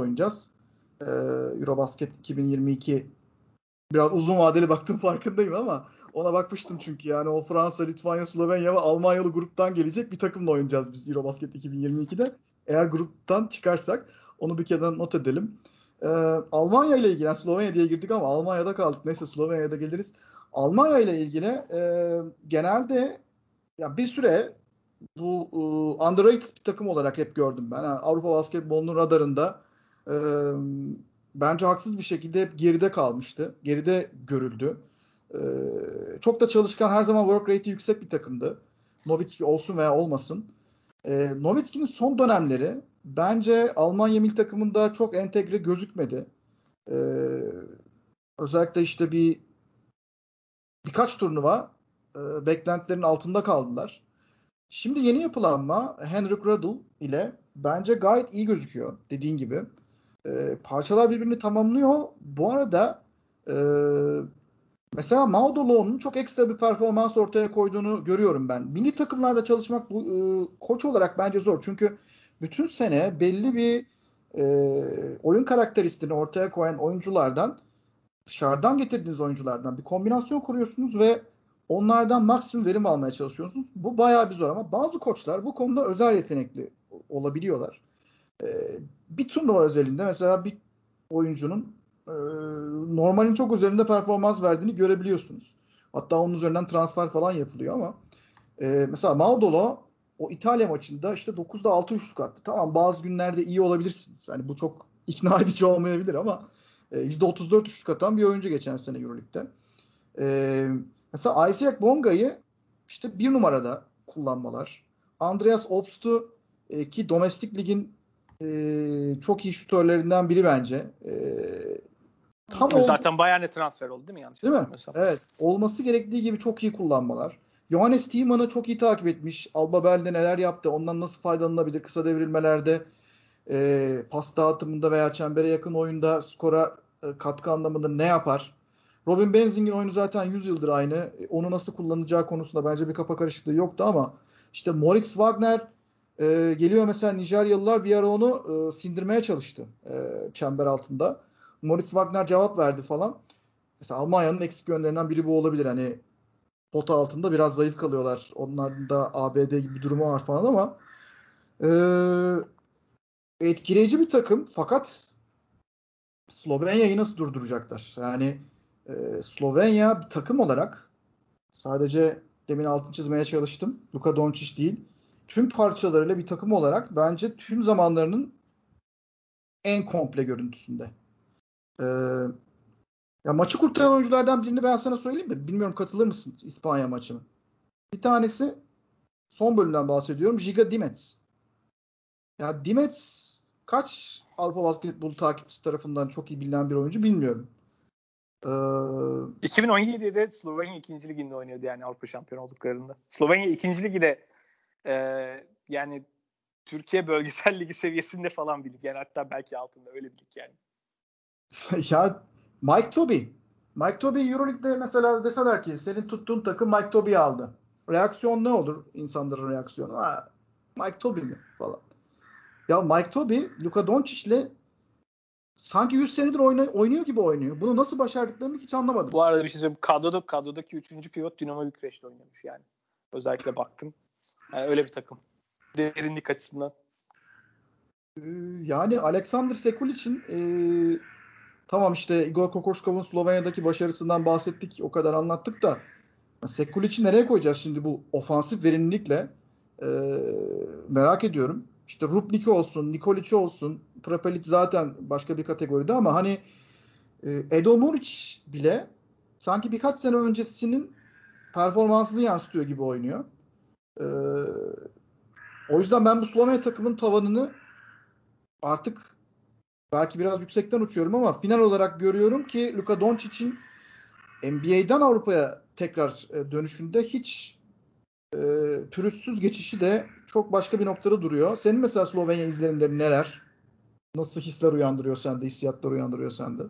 oynayacağız. Eurobasket 2022 biraz uzun vadeli baktım farkındayım ama ona bakmıştım çünkü yani o Fransa, Litvanya, Slovenya ve Almanyalı gruptan gelecek bir takımla oynayacağız biz Eurobasket 2022'de. Eğer gruptan çıkarsak onu bir kenara not edelim. Ee, Almanya ile ilgili, yani Slovenya diye girdik ama Almanya'da kaldık. Neyse Slovenya'ya da geliriz. Almanya ile ilgili e, genelde ya bir süre bu e, underrated bir takım olarak hep gördüm ben. Yani Avrupa basketbolunun radarında e, bence haksız bir şekilde hep geride kalmıştı. Geride görüldü. E, çok da çalışkan her zaman work rate'i yüksek bir takımdı. Nowitzki olsun veya olmasın. E, Nowitzki'nin son dönemleri bence Almanya milli takımında çok entegre gözükmedi. E, özellikle işte bir birkaç turnuva e, beklentilerin altında kaldılar. Şimdi yeni yapılanma Henrik Radl ile bence gayet iyi gözüküyor dediğin gibi. E, parçalar birbirini tamamlıyor. Bu arada e, mesela Maudolo'nun çok ekstra bir performans ortaya koyduğunu görüyorum ben. Milli takımlarda çalışmak bu e, koç olarak bence zor. Çünkü bütün sene belli bir e, oyun karakteristini ortaya koyan oyunculardan dışarıdan getirdiğiniz oyunculardan bir kombinasyon kuruyorsunuz ve onlardan maksimum verim almaya çalışıyorsunuz. Bu bayağı bir zor ama bazı koçlar bu konuda özel yetenekli olabiliyorlar. Ee, bir turnuva özelinde mesela bir oyuncunun e, normalin çok üzerinde performans verdiğini görebiliyorsunuz. Hatta onun üzerinden transfer falan yapılıyor ama e, mesela Maudolo o İtalya maçında işte 9'da 6 üçlük attı. Tamam bazı günlerde iyi olabilirsiniz. Hani bu çok ikna edici olmayabilir ama e, %34 üçlük atan bir oyuncu geçen sene Euroleague'de. E, mesela Isaac Bonga'yı işte bir numarada kullanmalar. Andreas Obst'u e, ki domestik ligin e, çok iyi şutörlerinden biri bence. E, tam Zaten Bayern'e transfer oldu değil mi? Yanlış değil mi? Evet. Olması gerektiği gibi çok iyi kullanmalar. Johannes Thiemann'ı çok iyi takip etmiş. Alba Berlin'de neler yaptı, ondan nasıl faydalanılabilir kısa devrilmelerde, e, pas dağıtımında veya çembere yakın oyunda skora e, katkı anlamında ne yapar? Robin Benzing'in oyunu zaten 100 yıldır aynı. E, onu nasıl kullanacağı konusunda bence bir kafa karışıklığı yoktu ama işte Moritz Wagner e, geliyor mesela Nijeryalılar bir ara onu e, sindirmeye çalıştı e, çember altında. Moritz Wagner cevap verdi falan. Mesela Almanya'nın eksik yönlerinden biri bu olabilir. Hani pota altında biraz zayıf kalıyorlar. Onların da ABD gibi bir durumu var falan ama e, etkileyici bir takım fakat Slovenya'yı nasıl durduracaklar? Yani e, Slovenya bir takım olarak sadece demin altını çizmeye çalıştım. Luka Doncic değil. Tüm parçalarıyla bir takım olarak bence tüm zamanlarının en komple görüntüsünde. Ee, ya maçı kurtaran oyunculardan birini ben sana söyleyeyim mi? Bilmiyorum katılır mısın İspanya maçına? Bir tanesi son bölümden bahsediyorum. Giga Dimets. Ya Dimets kaç Avrupa basketbolu takipçisi tarafından çok iyi bilinen bir oyuncu bilmiyorum. Ee, 2017'de Slovenya 2. liginde oynuyordu yani Avrupa şampiyon olduklarında. Slovenya 2. ligi de e, yani Türkiye bölgesel ligi seviyesinde falan bir lig. Yani hatta belki altında öyle bir lig yani. ya Mike Toby. Mike Toby Euroleague'de mesela deseler ki senin tuttuğun takım Mike Toby'yi aldı. Reaksiyon ne olur insanların reaksiyonu? Ha, Mike Toby mi falan. Ya Mike Toby Luka Doncic'le sanki 100 senedir oyna, oynuyor gibi oynuyor. Bunu nasıl başardıklarını hiç anlamadım. Bu arada bir şey söyleyeyim. Kadroda, kadrodaki 3. pivot Dinamo Bükreş'te oynamış yani. Özellikle baktım. Yani öyle bir takım. Derinlik açısından. Ee, yani Alexander Sekulic'in e, tamam işte Igor Kokoşkov'un Slovenya'daki başarısından bahsettik. O kadar anlattık da Sekulic'i nereye koyacağız şimdi bu ofansif verimlilikle? E, merak ediyorum. İşte Rupnik olsun, Nikolic olsun, Prapelic zaten başka bir kategoride ama hani e, Edo Muric bile sanki birkaç sene öncesinin performansını yansıtıyor gibi oynuyor. E, o yüzden ben bu Slovenya takımın tavanını artık belki biraz yüksekten uçuyorum ama final olarak görüyorum ki Luka Doncic'in NBA'den Avrupa'ya tekrar e, dönüşünde hiç e, pürüzsüz geçişi de çok başka bir noktada duruyor. Senin mesela Slovenya izlenimleri neler? Nasıl hisler uyandırıyor sende, hissiyatlar uyandırıyor sende?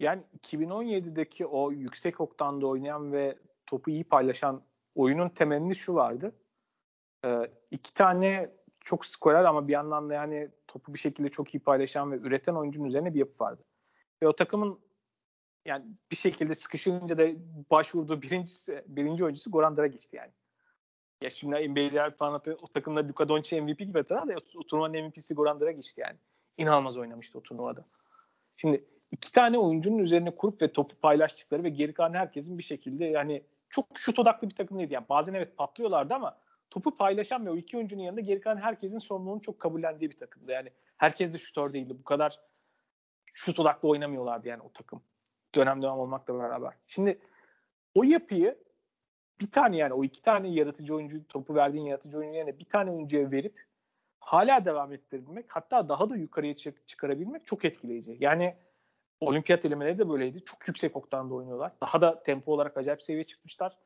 Yani 2017'deki o yüksek oktanda oynayan ve topu iyi paylaşan oyunun temelinde şu vardı. Ee, iki tane çok skorer ama bir yandan da yani topu bir şekilde çok iyi paylaşan ve üreten oyuncunun üzerine bir yapı vardı. Ve o takımın yani bir şekilde sıkışınca da başvurduğu birinci, birinci oyuncusu Goran Dragic'ti yani. Ya şimdi NBA'ler falan o takımda Luka Doncic MVP gibi hatırlar da o turnuvanın MVP'si Goran Dragic'ti yani. İnanılmaz oynamıştı o turnuvada. Şimdi iki tane oyuncunun üzerine kurup ve topu paylaştıkları ve geri kalan herkesin bir şekilde yani çok şut odaklı bir takım değildi. Yani bazen evet patlıyorlardı ama topu paylaşan ve o iki oyuncunun yanında geri kalan herkesin sorumluluğunu çok kabullendiği bir takımdı. Yani herkes de şutör değildi. Bu kadar şut odaklı oynamıyorlardı yani o takım. Dönem dönem olmakla beraber. Şimdi o yapıyı bir tane yani o iki tane yaratıcı oyuncu topu verdiğin yaratıcı oyuncu yerine bir tane oyuncuya verip hala devam ettirebilmek hatta daha da yukarıya çık- çıkarabilmek çok etkileyici. Yani olimpiyat elemeleri de böyleydi. Çok yüksek oktanda oynuyorlar. Daha da tempo olarak acayip seviye çıkmışlar.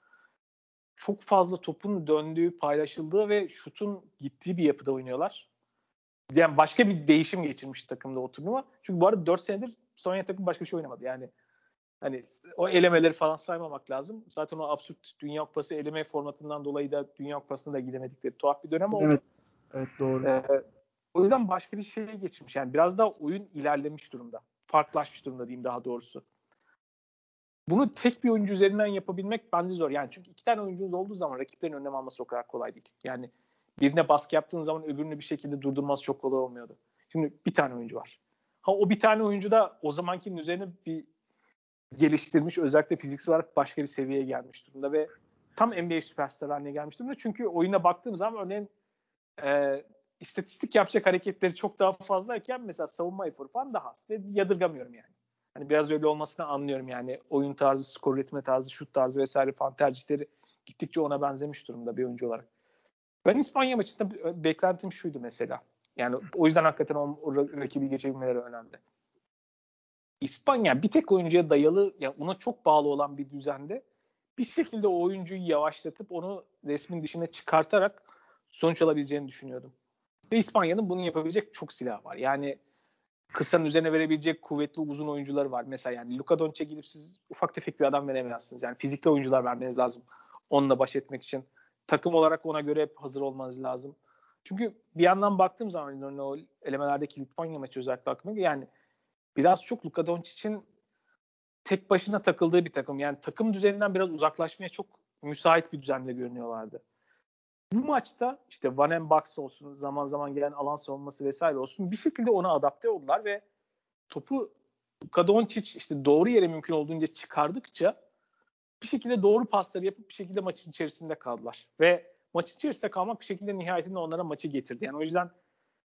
Çok fazla topun döndüğü, paylaşıldığı ve şutun gittiği bir yapıda oynuyorlar. Yani başka bir değişim geçirmiş takımda o turnuva. Çünkü bu arada 4 senedir Sonya takım başka bir şey oynamadı. Yani hani o elemeleri falan saymamak lazım. Zaten o absürt Dünya Kupası eleme formatından dolayı da Dünya Kupası'na da gidemedikleri tuhaf bir dönem oldu. Evet. Evet doğru. Ee, o yüzden başka bir şeye geçmiş. Yani biraz daha oyun ilerlemiş durumda. Farklılaşmış durumda diyeyim daha doğrusu. Bunu tek bir oyuncu üzerinden yapabilmek bence zor. Yani çünkü iki tane oyuncunuz olduğu zaman rakiplerin önlem alması o kadar kolay değil. Yani birine baskı yaptığın zaman öbürünü bir şekilde durdurması çok kolay olmuyordu. Şimdi bir tane oyuncu var. Ha o bir tane oyuncu da o zamankinin üzerine bir geliştirmiş özellikle fiziksel olarak başka bir seviyeye gelmiş durumda ve tam NBA süperstar haline gelmiş durumda. Çünkü oyuna baktığım zaman örneğin e, istatistik yapacak hareketleri çok daha fazlayken mesela savunma eforu falan daha az ve yadırgamıyorum yani. Hani biraz öyle olmasını anlıyorum yani oyun tarzı, skor üretme tarzı, şut tarzı vesaire falan tercihleri gittikçe ona benzemiş durumda bir oyuncu olarak. Ben İspanya maçında beklentim şuydu mesela. Yani o yüzden hakikaten o, o rakibi geçebilmeleri önemli. İspanya bir tek oyuncuya dayalı, yani ona çok bağlı olan bir düzende bir şekilde o oyuncuyu yavaşlatıp onu resmin dışına çıkartarak sonuç alabileceğini düşünüyordum. Ve İspanya'nın bunu yapabilecek çok silah var. Yani kısanın üzerine verebilecek kuvvetli uzun oyuncuları var. Mesela yani Luka Doncic'e gidip siz ufak tefek bir adam veremezsiniz. Yani fizikli oyuncular vermeniz lazım onunla baş etmek için. Takım olarak ona göre hep hazır olmanız lazım. Çünkü bir yandan baktığım zaman o elemelerdeki Litvanya maçı özellikle aklıma yani biraz çok Luka Doncic'in tek başına takıldığı bir takım. Yani takım düzeninden biraz uzaklaşmaya çok müsait bir düzenle görünüyorlardı. Bu maçta işte Van en olsun, zaman zaman gelen alan savunması vesaire olsun bir şekilde ona adapte oldular ve topu Luka Doncic işte doğru yere mümkün olduğunca çıkardıkça bir şekilde doğru pasları yapıp bir şekilde maçın içerisinde kaldılar. Ve maçın içerisinde kalmak bir şekilde nihayetinde onlara maçı getirdi. Yani o yüzden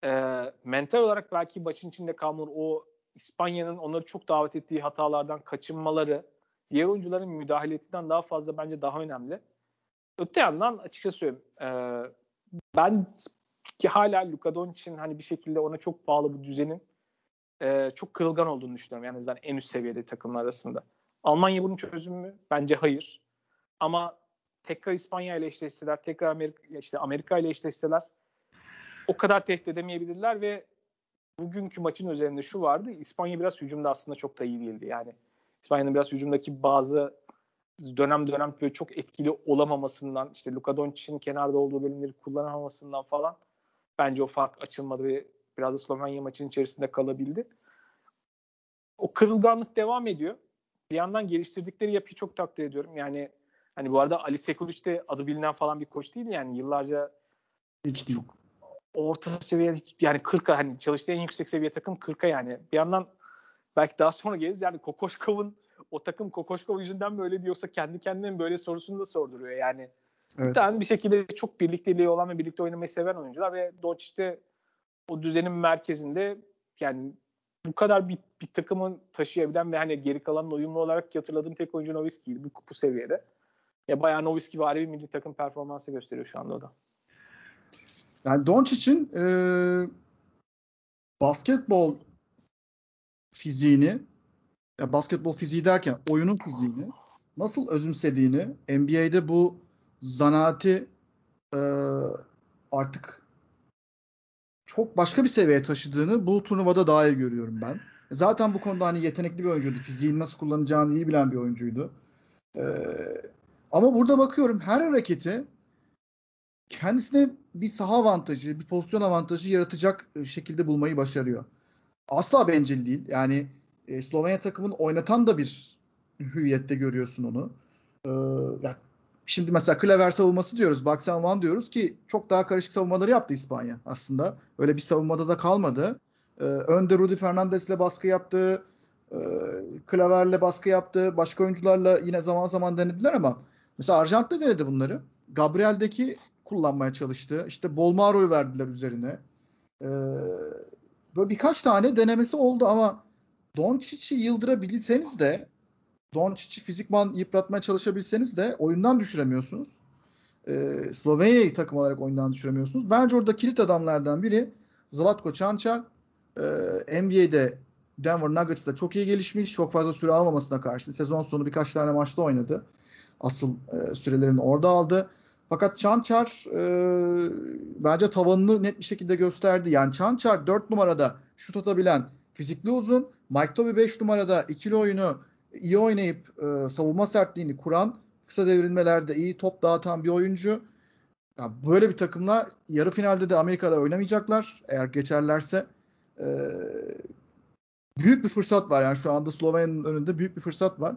e, mental olarak belki maçın içinde kalmaları, o İspanya'nın onları çok davet ettiği hatalardan kaçınmaları, diğer oyuncuların müdahalesinden daha fazla bence daha önemli. Öte yandan açıkça söyleyeyim, e, ben ki hala Luka Doncic'in hani bir şekilde ona çok bağlı bu düzenin e, çok kırılgan olduğunu düşünüyorum. Yani en en üst seviyede takımlar arasında. Almanya bunun çözümü mü? Bence hayır. Ama tekrar İspanya ile eşleşseler, tekrar Amerika, işte Amerika ile eşleşseler o kadar tehdit edemeyebilirler ve bugünkü maçın üzerinde şu vardı. İspanya biraz hücumda aslında çok da iyi değildi. Yani İspanya'nın biraz hücumdaki bazı dönem dönem böyle çok etkili olamamasından, işte Luka Doncic'in kenarda olduğu bölümleri kullanamamasından falan bence o fark açılmadı ve biraz da Slovenya maçın içerisinde kalabildi. O kırılganlık devam ediyor. Bir yandan geliştirdikleri yapıyı çok takdir ediyorum. Yani hani bu arada Ali Sekulic de adı bilinen falan bir koç değil yani yıllarca hiç değil. Çok orta seviye yani 40'a hani çalıştığı en yüksek seviye takım 40'a yani. Bir yandan belki daha sonra geliriz yani Kokoşkov'un o takım Kokoşkov yüzünden mi öyle diyorsa kendi kendine böyle sorusunu da sorduruyor yani. Evet. Bir bir şekilde çok birlikteliği olan ve birlikte oynamayı seven oyuncular ve Doncic'te o düzenin merkezinde yani bu kadar bir, bir takımın taşıyabilen ve hani geri kalanın uyumlu olarak hatırladığım tek oyuncu Nowitzki'ydi bu, bu seviyede. Ya bayağı Nowitzki var bir milli takım performansı gösteriyor şu anda o da. Yani Doncic'in e, basketbol fiziğini ya basketbol fiziği derken oyunun fiziğini nasıl özümsediğini NBA'de bu zanaati e, artık çok başka bir seviyeye taşıdığını bu turnuvada daha iyi görüyorum ben. Zaten bu konuda hani yetenekli bir oyuncuydu. Fiziğini nasıl kullanacağını iyi bilen bir oyuncuydu. Ee, ama burada bakıyorum her hareketi kendisine bir saha avantajı, bir pozisyon avantajı yaratacak e, şekilde bulmayı başarıyor. Asla bencil değil. Yani e, Slovenya takımın oynatan da bir hüviyette görüyorsun onu. Ee, ya, şimdi mesela Klever savunması diyoruz, and one diyoruz ki çok daha karışık savunmaları yaptı İspanya aslında. Öyle bir savunmada da kalmadı. Ee, önde Rudy Fernandez'le baskı yaptı. E, Klever'le baskı yaptı. Başka oyuncularla yine zaman zaman denediler ama mesela Arjantin'de denedi bunları. Gabriel'deki kullanmaya çalıştı. İşte Bolmaro'yu verdiler üzerine. Ee, böyle birkaç tane denemesi oldu ama Doncic'i yıldırabilseniz de Doncic'i fizikman yıpratmaya çalışabilseniz de oyundan düşüremiyorsunuz. Ee, Slovenya'yı takım olarak oyundan düşüremiyorsunuz. Bence orada kilit adamlardan biri Zlatko Çançar. Ee, NBA'de Denver Nuggets'ta çok iyi gelişmiş. Çok fazla süre almamasına karşın sezon sonu birkaç tane maçta oynadı. Asıl e, sürelerini orada aldı. Fakat Çançar e, bence tavanını net bir şekilde gösterdi. Yani Çançar 4 numarada şut atabilen fizikli uzun. Mike Toby 5 numarada ikili oyunu iyi oynayıp e, savunma sertliğini kuran, kısa devrilmelerde iyi top dağıtan bir oyuncu. Yani böyle bir takımla yarı finalde de Amerika'da oynamayacaklar eğer geçerlerse. E, büyük bir fırsat var yani şu anda Slovenya'nın önünde büyük bir fırsat var.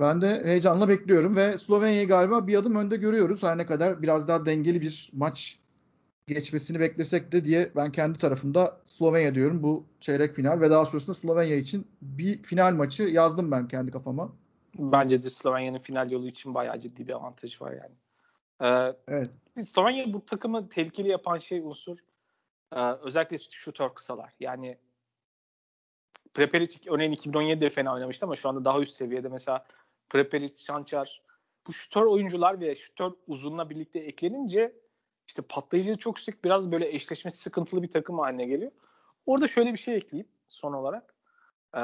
Ben de heyecanla bekliyorum ve Slovenya'yı galiba bir adım önde görüyoruz. Her ne kadar biraz daha dengeli bir maç geçmesini beklesek de diye ben kendi tarafımda Slovenya diyorum bu çeyrek final ve daha sonrasında Slovenya için bir final maçı yazdım ben kendi kafama. Bence de Slovenya'nın final yolu için bayağı ciddi bir avantaj var yani. Ee, evet. Slovenya bu takımı tehlikeli yapan şey unsur e, özellikle şutör kısalar. Yani Prepelic örneğin 2017'de fena oynamıştı ama şu anda daha üst seviyede mesela Prepelic, Şançar bu şutör oyuncular ve şutör uzunla birlikte eklenince işte patlayıcı çok yüksek biraz böyle eşleşmesi sıkıntılı bir takım haline geliyor. Orada şöyle bir şey ekleyeyim son olarak. Ee,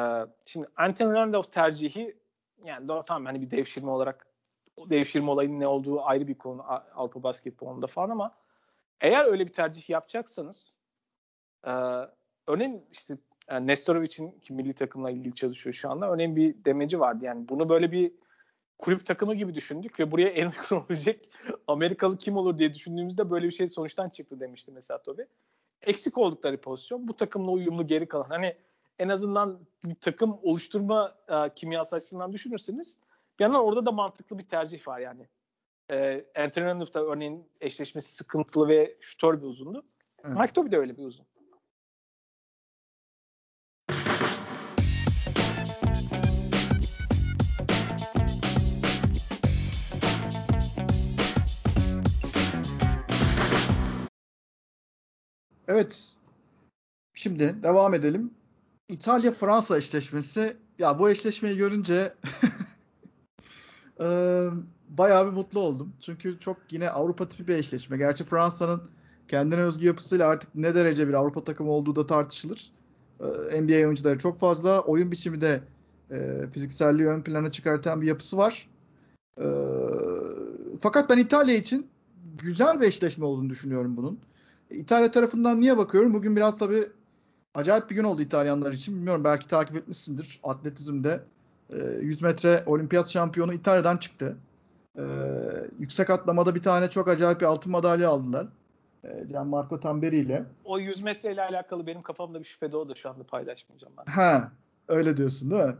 şimdi Anthony Randolph tercihi yani doğru tamam hani bir devşirme olarak o devşirme olayının ne olduğu ayrı bir konu Avrupa basketbolunda falan ama eğer öyle bir tercih yapacaksanız e, örneğin işte yani Nestorovic'in ki milli takımla ilgili çalışıyor şu anda. Örneğin bir demeci vardı. Yani bunu böyle bir kulüp takımı gibi düşündük ve buraya en uygun olacak Amerikalı kim olur diye düşündüğümüzde böyle bir şey sonuçtan çıktı demişti mesela Tobi. Eksik oldukları pozisyon bu takımla uyumlu geri kalan. Hani en azından bir takım oluşturma e, kimyası açısından düşünürseniz bir yandan orada da mantıklı bir tercih var yani. E, Anthony Randolph da örneğin eşleşmesi sıkıntılı ve şutör bir uzundu. Evet. Mike Toby de öyle bir uzun. Evet. Şimdi devam edelim. İtalya-Fransa eşleşmesi. Ya bu eşleşmeyi görünce e, bayağı bir mutlu oldum. Çünkü çok yine Avrupa tipi bir eşleşme. Gerçi Fransa'nın kendine özgü yapısıyla artık ne derece bir Avrupa takımı olduğu da tartışılır. E, NBA oyuncuları çok fazla. Oyun biçimi de e, fizikselliği ön plana çıkartan bir yapısı var. E, fakat ben İtalya için güzel bir eşleşme olduğunu düşünüyorum bunun. İtalya tarafından niye bakıyorum? Bugün biraz tabii acayip bir gün oldu İtalyanlar için. Bilmiyorum belki takip etmişsindir. Atletizmde 100 e, metre olimpiyat şampiyonu İtalya'dan çıktı. E, yüksek atlamada bir tane çok acayip bir altın madalya aldılar. E, Gianmarco Tamberi ile. O 100 metre ile alakalı benim kafamda bir şüphe de o da şu anda paylaşmayacağım ben. Ha, öyle diyorsun değil mi?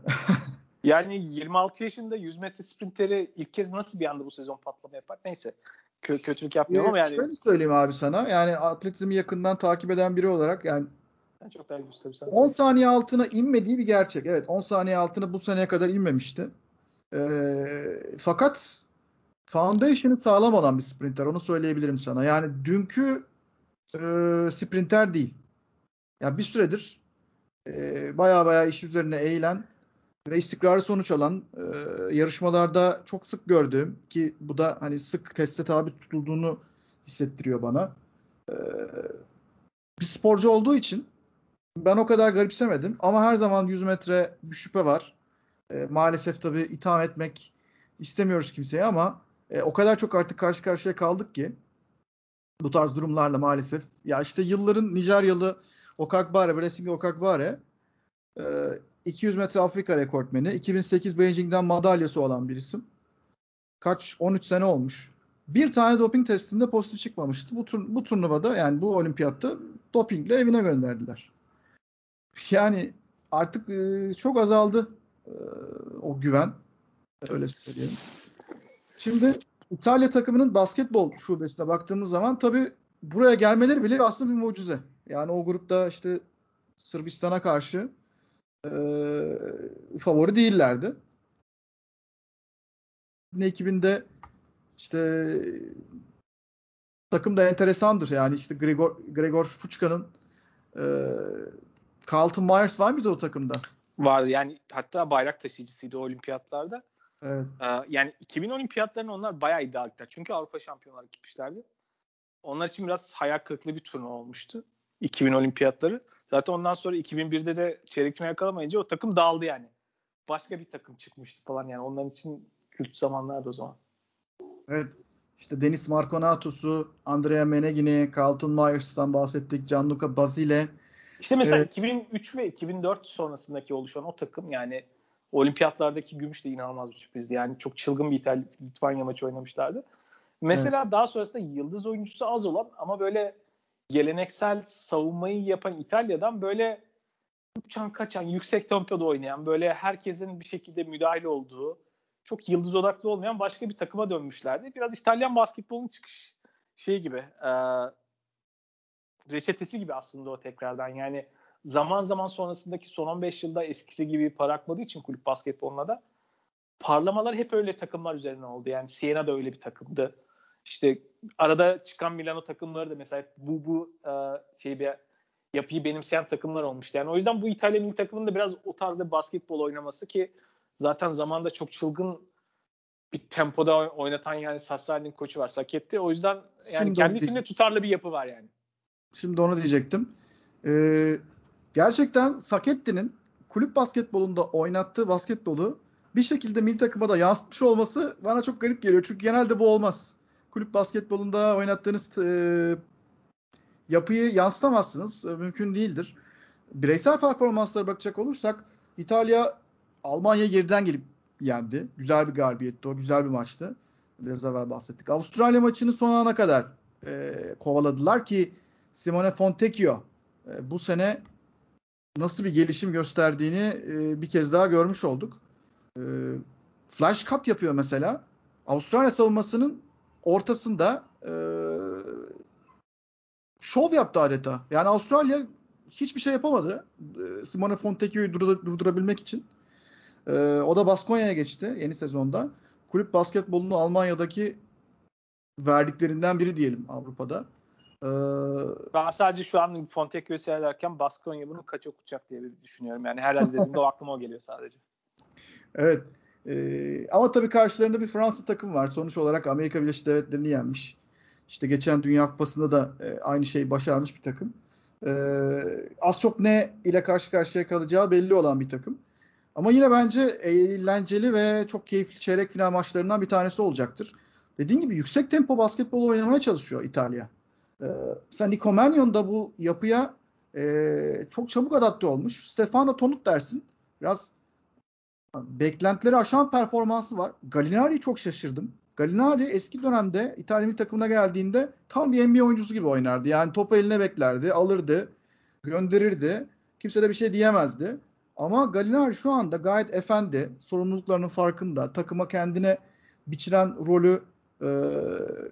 yani 26 yaşında 100 metre sprinteri ilk kez nasıl bir anda bu sezon patlama yapar? Neyse kö- kötülük yapmıyorum ama yani. Şöyle söyleyeyim abi sana. Yani atletizmi yakından takip eden biri olarak yani çok daha güçlü 10 saniye altına inmediği bir gerçek. Evet 10 saniye altına bu seneye kadar inmemişti. Ee, fakat foundation'ı sağlam olan bir sprinter. Onu söyleyebilirim sana. Yani dünkü e, sprinter değil. Ya yani bir süredir e, baya baya iş üzerine eğilen ve istikrarlı sonuç alan e, yarışmalarda çok sık gördüğüm ki bu da hani sık teste tabi tutulduğunu hissettiriyor bana. E, bir sporcu olduğu için ben o kadar garipsemedim ama her zaman 100 metre bir şüphe var. E, maalesef tabii itham etmek istemiyoruz kimseye ama e, o kadar çok artık karşı karşıya kaldık ki bu tarz durumlarla maalesef. Ya işte yılların Nijeryalı Okagbare, Blessing Okagbare e, 200 metre Afrika rekortmeni. 2008 Beijing'den madalyası olan bir isim. Kaç? 13 sene olmuş. Bir tane doping testinde pozitif çıkmamıştı. Bu, tur, bu turnuvada yani bu olimpiyatta dopingle evine gönderdiler. Yani artık e, çok azaldı e, o güven. Öyle söyleyeyim. Şimdi İtalya takımının basketbol şubesine baktığımız zaman tabii buraya gelmeleri bile aslında bir mucize. Yani o grupta işte Sırbistan'a karşı e, favori değillerdi. Ne ekibinde işte takım da enteresandır. Yani işte Gregor, Gregor Fuchka'nın e, Carlton Myers var mıydı o takımda? Vardı yani hatta bayrak taşıyıcısıydı o olimpiyatlarda. Evet. Ee, yani 2000 olimpiyatlarını onlar bayağı iddialılar. Çünkü Avrupa şampiyonları gitmişlerdi. Onlar için biraz hayal kırıklığı bir turnuva olmuştu. 2000 olimpiyatları. Zaten ondan sonra 2001'de de çeyrek final yakalamayınca o takım dağıldı yani. Başka bir takım çıkmıştı falan yani. Onların için kült zamanlardı o zaman. Evet. İşte Denis Marconatos'u, Andrea Menegini, Carlton Myers'tan bahsettik. Gianluca Basile. İşte mesela evet. 2003 ve 2004 sonrasındaki oluşan o takım yani olimpiyatlardaki gümüş de inanılmaz bir sürprizdi. Yani çok çılgın bir İtalya Litvanya maçı oynamışlardı. Mesela evet. daha sonrasında yıldız oyuncusu az olan ama böyle geleneksel savunmayı yapan İtalya'dan böyle uçan kaçan, yüksek tempoda oynayan, böyle herkesin bir şekilde müdahale olduğu, çok yıldız odaklı olmayan başka bir takıma dönmüşlerdi. Biraz İtalyan basketbolun çıkış şey gibi, e, reçetesi gibi aslında o tekrardan. Yani zaman zaman sonrasındaki son 15 yılda eskisi gibi para akmadığı için kulüp basketboluna da parlamalar hep öyle takımlar üzerine oldu. Yani Siena da öyle bir takımdı. İşte arada çıkan Milano takımları da mesela bu bu e, şey bir yapıyı benimseyen takımlar olmuştu. Yani o yüzden bu İtalya milli takımının da biraz o tarzda basketbol oynaması ki zaten zamanda çok çılgın bir tempoda oynatan yani Sassani'nin koçu var Saketti. O yüzden yani Şimdi kendi içinde tutarlı bir yapı var yani. Şimdi onu diyecektim. Ee, gerçekten Saketti'nin kulüp basketbolunda oynattığı basketbolu bir şekilde milli takıma da yansıtmış olması bana çok garip geliyor. Çünkü genelde bu olmaz kulüp basketbolunda oynattığınız e, yapıyı yansıtamazsınız. E, mümkün değildir. Bireysel performanslara bakacak olursak İtalya Almanya geriden gelip yendi. Güzel bir galibiyetti o. Güzel bir maçtı. Biraz evvel bahsettik. Avustralya maçını son ana kadar e, kovaladılar ki Simone Fontecchio e, bu sene nasıl bir gelişim gösterdiğini e, bir kez daha görmüş olduk. E, flash cut yapıyor mesela. Avustralya savunmasının ortasında e, şov yaptı adeta. Yani Avustralya hiçbir şey yapamadı. E, Simone Fontecchio'yu durdur- durdurabilmek için. E, o da Baskonya'ya geçti yeni sezonda. Kulüp basketbolunu Almanya'daki verdiklerinden biri diyelim Avrupa'da. Ee, ben sadece şu an Fontecchio'yu seyrederken Baskonya bunu kaç okutacak diye düşünüyorum. Yani her izlediğimde o aklıma o geliyor sadece. Evet. Ee, ama tabii karşılarında bir Fransa takım var. Sonuç olarak Amerika Birleşik Devletleri'ni yenmiş. İşte geçen Dünya Kupası'nda da e, aynı şeyi başarmış bir takım. Ee, az çok ne ile karşı karşıya kalacağı belli olan bir takım. Ama yine bence eğlenceli ve çok keyifli çeyrek final maçlarından bir tanesi olacaktır. Dediğim gibi yüksek tempo basketbol oynamaya çalışıyor İtalya. Ee, mesela Nico Mannion da bu yapıya e, çok çabuk adapte olmuş. Stefano Tonut dersin. Biraz beklentileri aşan performansı var. Gallinari'yi çok şaşırdım. Gallinari eski dönemde İtalya takımına geldiğinde tam bir NBA oyuncusu gibi oynardı. Yani topu eline beklerdi, alırdı, gönderirdi. Kimse de bir şey diyemezdi. Ama Gallinari şu anda gayet efendi, sorumluluklarının farkında, takıma kendine biçilen rolü e,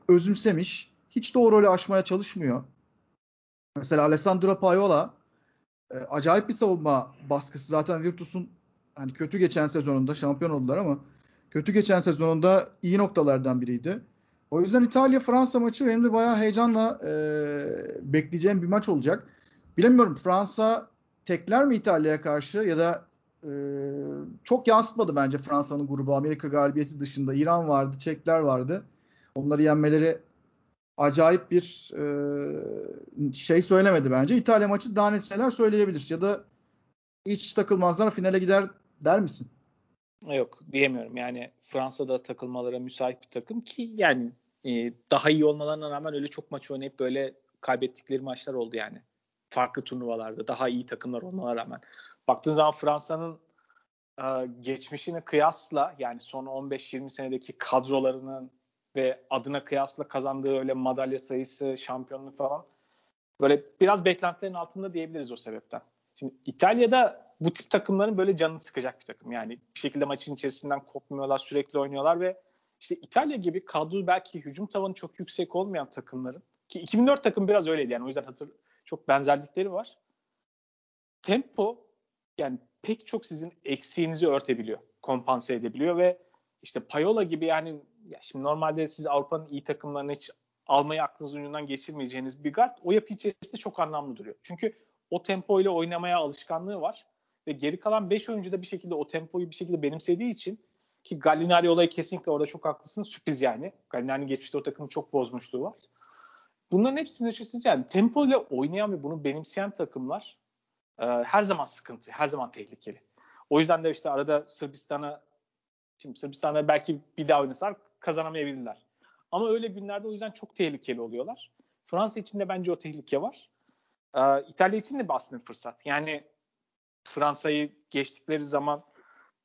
özümsemiş. Hiç de o rolü aşmaya çalışmıyor. Mesela Alessandro Paiola e, acayip bir savunma baskısı. Zaten Virtus'un hani kötü geçen sezonunda şampiyon oldular ama kötü geçen sezonunda iyi noktalardan biriydi. O yüzden İtalya-Fransa maçı benim de bayağı heyecanla e, bekleyeceğim bir maç olacak. Bilemiyorum Fransa tekler mi İtalya'ya karşı ya da e, çok yansıtmadı bence Fransa'nın grubu. Amerika galibiyeti dışında İran vardı, Çekler vardı. Onları yenmeleri acayip bir e, şey söylemedi bence. İtalya maçı daha net şeyler söyleyebilir ya da hiç takılmazlar finale gider der misin? Yok diyemiyorum. Yani Fransa'da takılmalara müsait bir takım ki yani e, daha iyi olmalarına rağmen öyle çok maç oynayıp böyle kaybettikleri maçlar oldu yani. Farklı turnuvalarda daha iyi takımlar olmalarına rağmen. Baktığın zaman Fransa'nın e, geçmişine kıyasla yani son 15-20 senedeki kadrolarının ve adına kıyasla kazandığı öyle madalya sayısı, şampiyonluk falan böyle biraz beklentilerin altında diyebiliriz o sebepten. Şimdi İtalya'da bu tip takımların böyle canını sıkacak bir takım. Yani bir şekilde maçın içerisinden kopmuyorlar, sürekli oynuyorlar ve işte İtalya gibi kadro belki hücum tavanı çok yüksek olmayan takımların ki 2004 takım biraz öyleydi yani o yüzden hatır çok benzerlikleri var. Tempo yani pek çok sizin eksiğinizi örtebiliyor, kompanse edebiliyor ve işte Payola gibi yani ya şimdi normalde siz Avrupa'nın iyi takımlarını hiç almayı aklınız ucundan geçirmeyeceğiniz bir guard o yapı içerisinde çok anlamlı duruyor. Çünkü o tempo ile oynamaya alışkanlığı var ve geri kalan 5 oyuncu da bir şekilde o tempoyu bir şekilde benimsediği için ki Gallinari olayı kesinlikle orada çok haklısın. Sürpriz yani. Gallinari geçmişte o takımı çok bozmuşluğu var. Bunların hepsinin ötesinde yani tempo ile oynayan ve bunu benimseyen takımlar e, her zaman sıkıntı, her zaman tehlikeli. O yüzden de işte arada Sırbistan'a şimdi Sırbistan'da belki bir daha oynasalar kazanamayabilirler. Ama öyle günlerde o yüzden çok tehlikeli oluyorlar. Fransa için de bence o tehlike var. Ee, İtalya için de aslında bir fırsat. Yani Fransa'yı geçtikleri zaman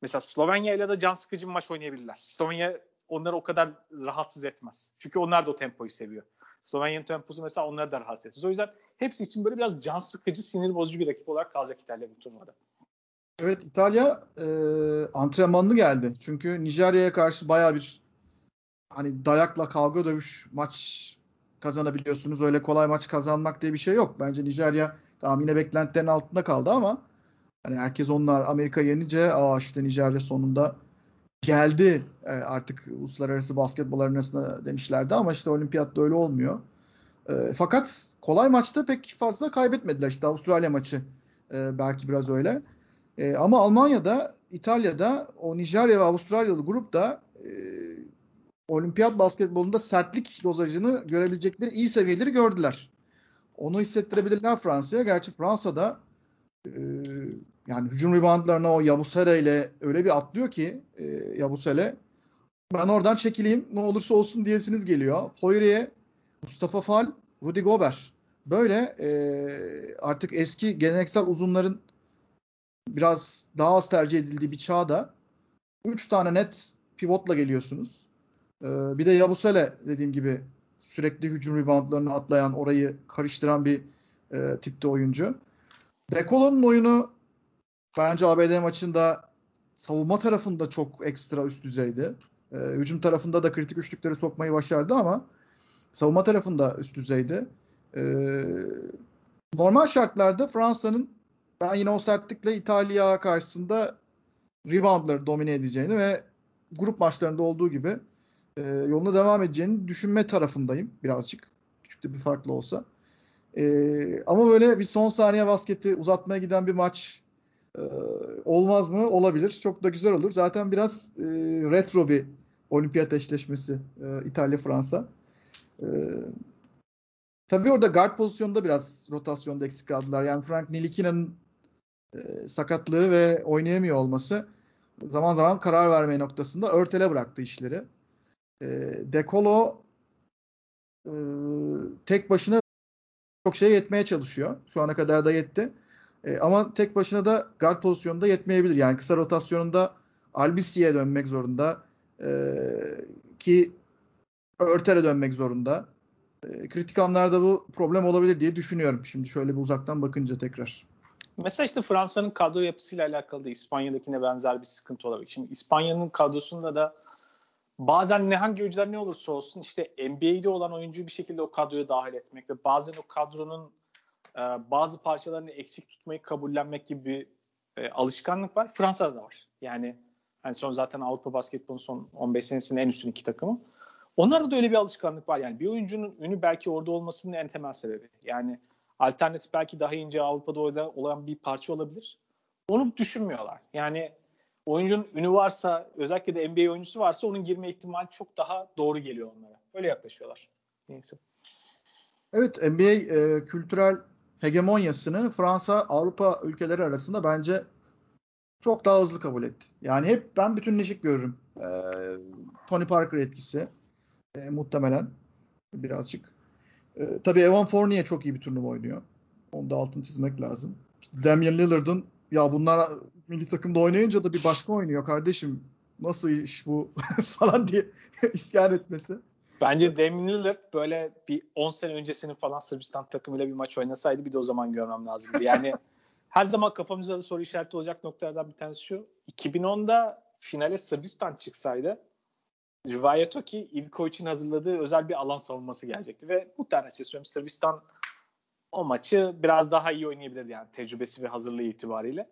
mesela Slovenya ile de can sıkıcı bir maç oynayabilirler. Slovenya onları o kadar rahatsız etmez. Çünkü onlar da o tempoyu seviyor. Slovenya'nın temposu mesela onları da rahatsız etmez. O yüzden hepsi için böyle biraz can sıkıcı, sinir bozucu bir rakip olarak kalacak İtalya bu turnuvada. Evet İtalya e, antrenmanlı geldi. Çünkü Nijerya'ya karşı baya bir hani dayakla kavga dövüş maç kazanabiliyorsunuz. Öyle kolay maç kazanmak diye bir şey yok. Bence Nijerya tamam yine beklentilerin altında kaldı ama hani herkes onlar Amerika yenince aa işte Nijerya sonunda geldi e, artık uluslararası basketbol arasında demişlerdi ama işte olimpiyatta öyle olmuyor. E, fakat kolay maçta pek fazla kaybetmediler. İşte Avustralya maçı e, belki biraz öyle. E, ama Almanya'da, İtalya'da o Nijerya ve Avustralyalı grupta e, olimpiyat basketbolunda sertlik dozajını görebilecekleri iyi seviyeleri gördüler. Onu hissettirebilirler Fransa'ya. Gerçi Fransa'da e, yani hücum reboundlarına o Yabusele ile öyle bir atlıyor ki e, Yabusele ben oradan çekileyim ne olursa olsun diyesiniz geliyor. Poirier, Mustafa Fal, Rudy Gobert. Böyle e, artık eski geleneksel uzunların biraz daha az tercih edildiği bir çağda 3 tane net pivotla geliyorsunuz. Ee, bir de Yabusele dediğim gibi sürekli hücum reboundlarını atlayan, orayı karıştıran bir e, tipte oyuncu. Dekolo'nun oyunu bence ABD maçında savunma tarafında çok ekstra üst düzeydi. E, hücum tarafında da kritik üçlükleri sokmayı başardı ama savunma tarafında üst düzeydi. E, normal şartlarda Fransa'nın ben yine o sertlikle İtalya karşısında reboundları domine edeceğini ve grup maçlarında olduğu gibi e, yoluna devam edeceğini düşünme tarafındayım birazcık. Küçük de bir farklı olsa. E, ama böyle bir son saniye basketi uzatmaya giden bir maç e, olmaz mı? Olabilir. Çok da güzel olur. Zaten biraz e, retro bir olimpiyat eşleşmesi e, İtalya-Fransa. E, tabii orada guard pozisyonunda biraz rotasyonda eksik kaldılar. Yani Frank Nilikina'nın e, sakatlığı ve oynayamıyor olması zaman zaman karar verme noktasında örtele bıraktı işleri. E, Dekolo e, tek başına çok şey yetmeye çalışıyor. Şu ana kadar da yetti. E, ama tek başına da guard pozisyonunda yetmeyebilir. Yani kısa rotasyonunda Albisi'ye dönmek zorunda. E, ki Örter'e dönmek zorunda. E, kritik anlarda bu problem olabilir diye düşünüyorum. Şimdi şöyle bir uzaktan bakınca tekrar. Mesela işte Fransa'nın kadro yapısıyla alakalı da İspanya'dakine benzer bir sıkıntı olabilir. Şimdi İspanya'nın kadrosunda da bazen ne hangi oyuncular ne olursa olsun işte NBA'de olan oyuncuyu bir şekilde o kadroya dahil etmek ve bazen o kadronun e, bazı parçalarını eksik tutmayı kabullenmek gibi bir e, alışkanlık var. Fransa'da da var. Yani hani son zaten Avrupa basketbolun son 15 senesinin en üstün iki takımı. Onlarda da öyle bir alışkanlık var. Yani bir oyuncunun ünü belki orada olmasının en temel sebebi. Yani alternatif belki daha ince Avrupa'da olan bir parça olabilir. Onu düşünmüyorlar. Yani oyuncunun ünü varsa özellikle de NBA oyuncusu varsa onun girme ihtimali çok daha doğru geliyor onlara. Öyle yaklaşıyorlar. Neyse. Evet NBA e, kültürel hegemonyasını Fransa Avrupa ülkeleri arasında bence çok daha hızlı kabul etti. Yani hep ben bütünleşik görürüm. E, Tony Parker etkisi e, muhtemelen birazcık. E, tabii Evan Fournier çok iyi bir turnuva oynuyor. Onu da altını çizmek lazım. İşte Damian Lillard'ın ya bunlar milli takımda oynayınca da bir başka oynuyor kardeşim. Nasıl iş bu falan diye isyan etmesi. Bence Damian Lillard böyle bir 10 sene öncesinin falan Sırbistan takımıyla bir maç oynasaydı bir de o zaman görmem lazımdı. Yani her zaman kafamızda da soru işareti olacak noktalardan bir tanesi şu. 2010'da finale Sırbistan çıksaydı rivayet o ki Ivko için hazırladığı özel bir alan savunması gelecekti ve muhtemelen şey söylüyorum Sırbistan o maçı biraz daha iyi oynayabilirdi yani tecrübesi ve hazırlığı itibariyle.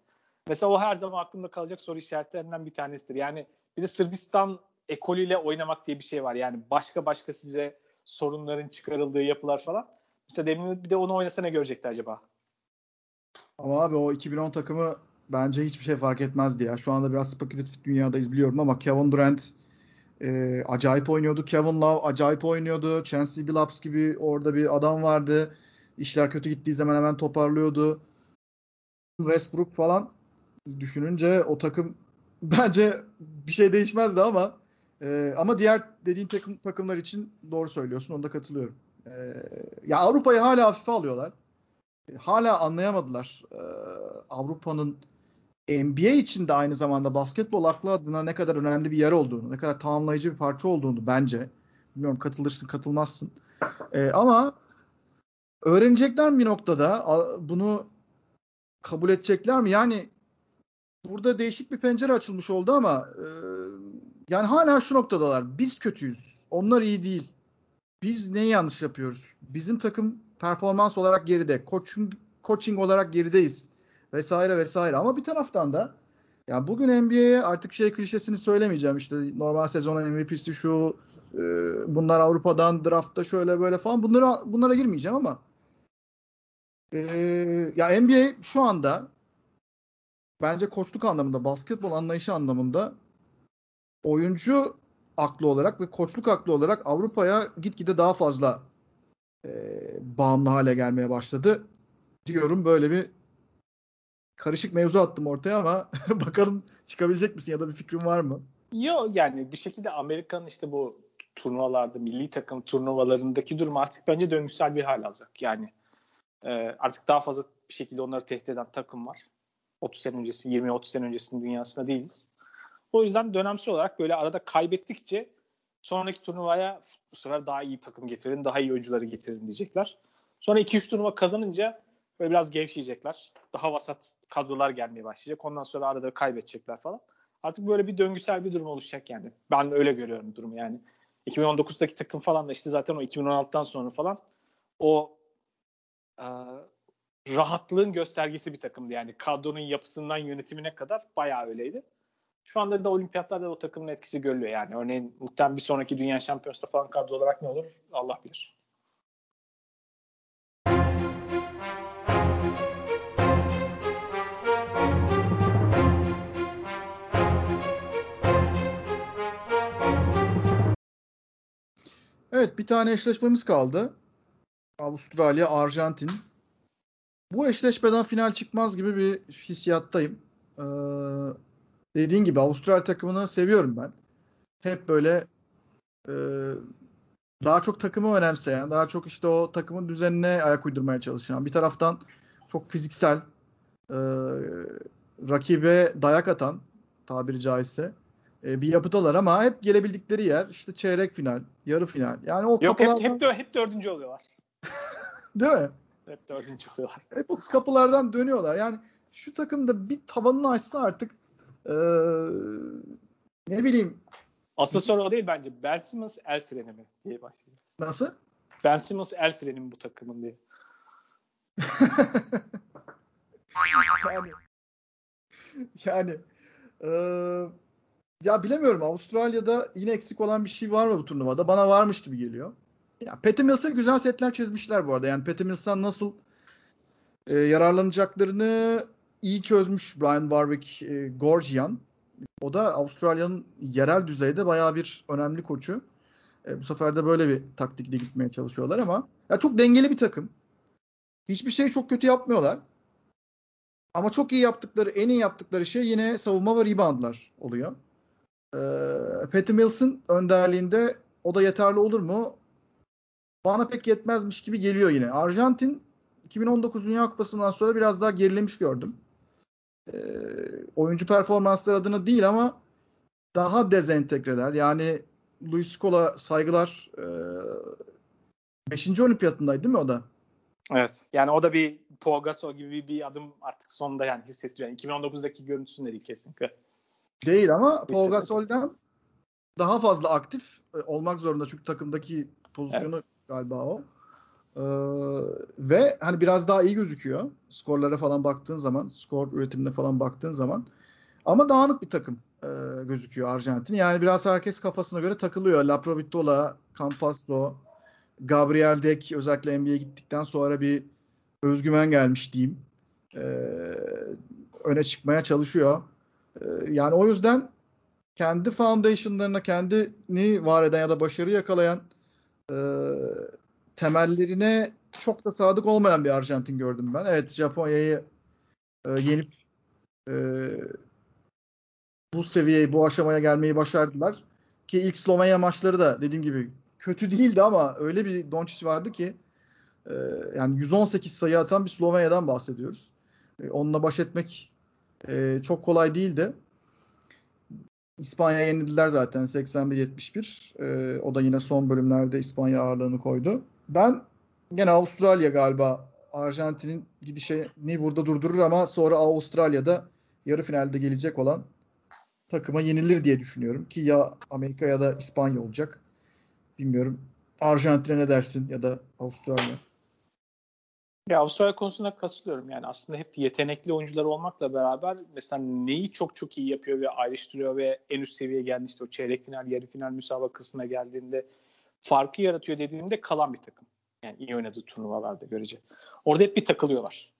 Mesela o her zaman aklımda kalacak soru işaretlerinden bir tanesidir. Yani bir de Sırbistan ekolüyle oynamak diye bir şey var. Yani başka başka size sorunların çıkarıldığı yapılar falan. Mesela demin bir de onu oynasa ne görecekti acaba? Ama abi o 2010 takımı bence hiçbir şey fark etmezdi ya. Şu anda biraz spekülatif dünyadayız biliyorum ama Kevin Durant e, acayip oynuyordu. Kevin Love acayip oynuyordu. Chancey Billups gibi orada bir adam vardı. İşler kötü gittiği zaman hemen toparlıyordu. Westbrook falan düşününce o takım bence bir şey değişmezdi ama e, ama diğer dediğin takım takımlar için doğru söylüyorsun. Onda katılıyorum. E, ya Avrupa'yı hala hafife alıyorlar. E, hala anlayamadılar e, Avrupa'nın NBA için de aynı zamanda basketbol aklı adına ne kadar önemli bir yer olduğunu, ne kadar tamamlayıcı bir parça olduğunu bence. Bilmiyorum katılırsın, katılmazsın. E, ama öğrenecekler mi bir noktada? Bunu kabul edecekler mi? Yani burada değişik bir pencere açılmış oldu ama e, yani hala şu noktadalar. Biz kötüyüz. Onlar iyi değil. Biz neyi yanlış yapıyoruz? Bizim takım performans olarak geride. Coaching, coaching olarak gerideyiz. Vesaire vesaire. Ama bir taraftan da yani bugün NBA'ye artık şey klişesini söylemeyeceğim. İşte normal sezon MVP'si şu e, bunlar Avrupa'dan draftta şöyle böyle falan bunlara bunlara girmeyeceğim ama e, ya NBA şu anda bence koçluk anlamında, basketbol anlayışı anlamında oyuncu aklı olarak ve koçluk aklı olarak Avrupa'ya gitgide daha fazla e, bağımlı hale gelmeye başladı. Diyorum böyle bir karışık mevzu attım ortaya ama bakalım çıkabilecek misin ya da bir fikrin var mı? Yok yani bir şekilde Amerika'nın işte bu turnuvalarda, milli takım turnuvalarındaki durum artık bence döngüsel bir hal alacak. Yani e, artık daha fazla bir şekilde onları tehdit eden takım var. 30 sene öncesi, 20-30 sene öncesinin dünyasında değiliz. O yüzden dönemsel olarak böyle arada kaybettikçe sonraki turnuvaya bu sefer daha iyi takım getirin, daha iyi oyuncuları getirin diyecekler. Sonra 2-3 turnuva kazanınca Böyle biraz gevşeyecekler. Daha vasat kadrolar gelmeye başlayacak. Ondan sonra arada kaybedecekler falan. Artık böyle bir döngüsel bir durum oluşacak yani. Ben öyle görüyorum durumu yani. 2019'daki takım falan da işte zaten o 2016'dan sonra falan o rahatlığın göstergesi bir takımdı yani. Kadronun yapısından yönetimine kadar bayağı öyleydi. Şu anda da olimpiyatlarda o takımın etkisi görülüyor yani. Örneğin muhtemelen bir sonraki dünya şampiyonasında falan kadro olarak ne olur Allah bilir. Evet bir tane eşleşmemiz kaldı. Avustralya, Arjantin. Bu eşleşmeden final çıkmaz gibi bir hissiyattayım. Ee, dediğin gibi Avustralya takımını seviyorum ben. Hep böyle e, daha çok takımı önemseyen, daha çok işte o takımın düzenine ayak uydurmaya çalışan, bir taraftan çok fiziksel, e, rakibe dayak atan tabiri caizse e, bir yapıdalar ama hep gelebildikleri yer işte çeyrek final, yarı final. Yani o Yok kapılardan... hep, hep, hep dördüncü oluyorlar. Değil mi? Hep dördüncü oluyorlar. Hep o kapılardan dönüyorlar. Yani şu takımda bir tabanını açsa artık ee, ne bileyim. Asıl soru o değil bence. Ben Simmons el freni mi diye başlıyor. Nasıl? Ben Simmons el freni mi bu takımın diye. yani yani e, ya bilemiyorum Avustralya'da yine eksik olan bir şey var mı bu turnuvada? Bana varmış gibi geliyor. Ya Patty Mills'a güzel setler çizmişler bu arada. Yani Patty Mills'tan nasıl e, yararlanacaklarını iyi çözmüş Brian Warwick e, Gorgian. O da Avustralya'nın yerel düzeyde bayağı bir önemli koçu. E, bu sefer de böyle bir taktikle gitmeye çalışıyorlar ama ya çok dengeli bir takım. Hiçbir şeyi çok kötü yapmıyorlar. Ama çok iyi yaptıkları, en iyi yaptıkları şey yine savunma ve reboundlar oluyor. E, Patty Mills'ın önderliğinde o da yeterli olur mu? Bana pek yetmezmiş gibi geliyor yine. Arjantin 2019 Dünya Kupası'ndan sonra biraz daha gerilemiş gördüm e, oyuncu performansları adına değil ama daha dezentegreler. Yani Luis Scola saygılar e, 5. olimpiyatındaydı değil mi o da? Evet. Yani o da bir Pogaso gibi bir adım artık sonunda yani hissettiriyor. Yani 2019'daki görüntüsünde değil kesinlikle. Değil ama Pogasol'dan daha fazla aktif e, olmak zorunda çünkü takımdaki pozisyonu evet. Galiba o. Ee, ve hani biraz daha iyi gözüküyor. Skorlara falan baktığın zaman, skor üretimine falan baktığın zaman. Ama dağınık bir takım e, gözüküyor Arjantin. Yani biraz herkes kafasına göre takılıyor. La Provitola, Campasso, Gabriel Dek özellikle NBA'ye gittikten sonra bir özgüven gelmiş diyeyim. E, öne çıkmaya çalışıyor. E, yani o yüzden kendi foundation'larına kendini var eden ya da başarı yakalayan e, temellerine çok da sadık olmayan bir Arjantin gördüm ben. Evet Japonya'yı e, yenip e, bu seviyeye, bu aşamaya gelmeyi başardılar. Ki ilk Slovenya maçları da dediğim gibi kötü değildi ama öyle bir Doncic vardı ki e, yani 118 sayı atan bir Slovenya'dan bahsediyoruz. E, onunla baş etmek e, çok kolay değildi. İspanya yenildiler zaten 81-71. E, o da yine son bölümlerde İspanya ağırlığını koydu. Ben gene Avustralya galiba Arjantin'in gidişini burada durdurur ama sonra Avustralya'da yarı finalde gelecek olan takıma yenilir diye düşünüyorum. Ki ya Amerika ya da İspanya olacak. Bilmiyorum. Arjantin'e ne dersin ya da Avustralya? Ya Avustralya konusunda katılıyorum. Yani aslında hep yetenekli oyuncular olmakla beraber mesela neyi çok çok iyi yapıyor ve ayrıştırıyor ve en üst seviyeye geldi işte o çeyrek final, yarı final müsabakasına geldiğinde farkı yaratıyor dediğimde kalan bir takım. Yani iyi oynadığı turnuvalarda görece. Orada hep bir takılıyorlar.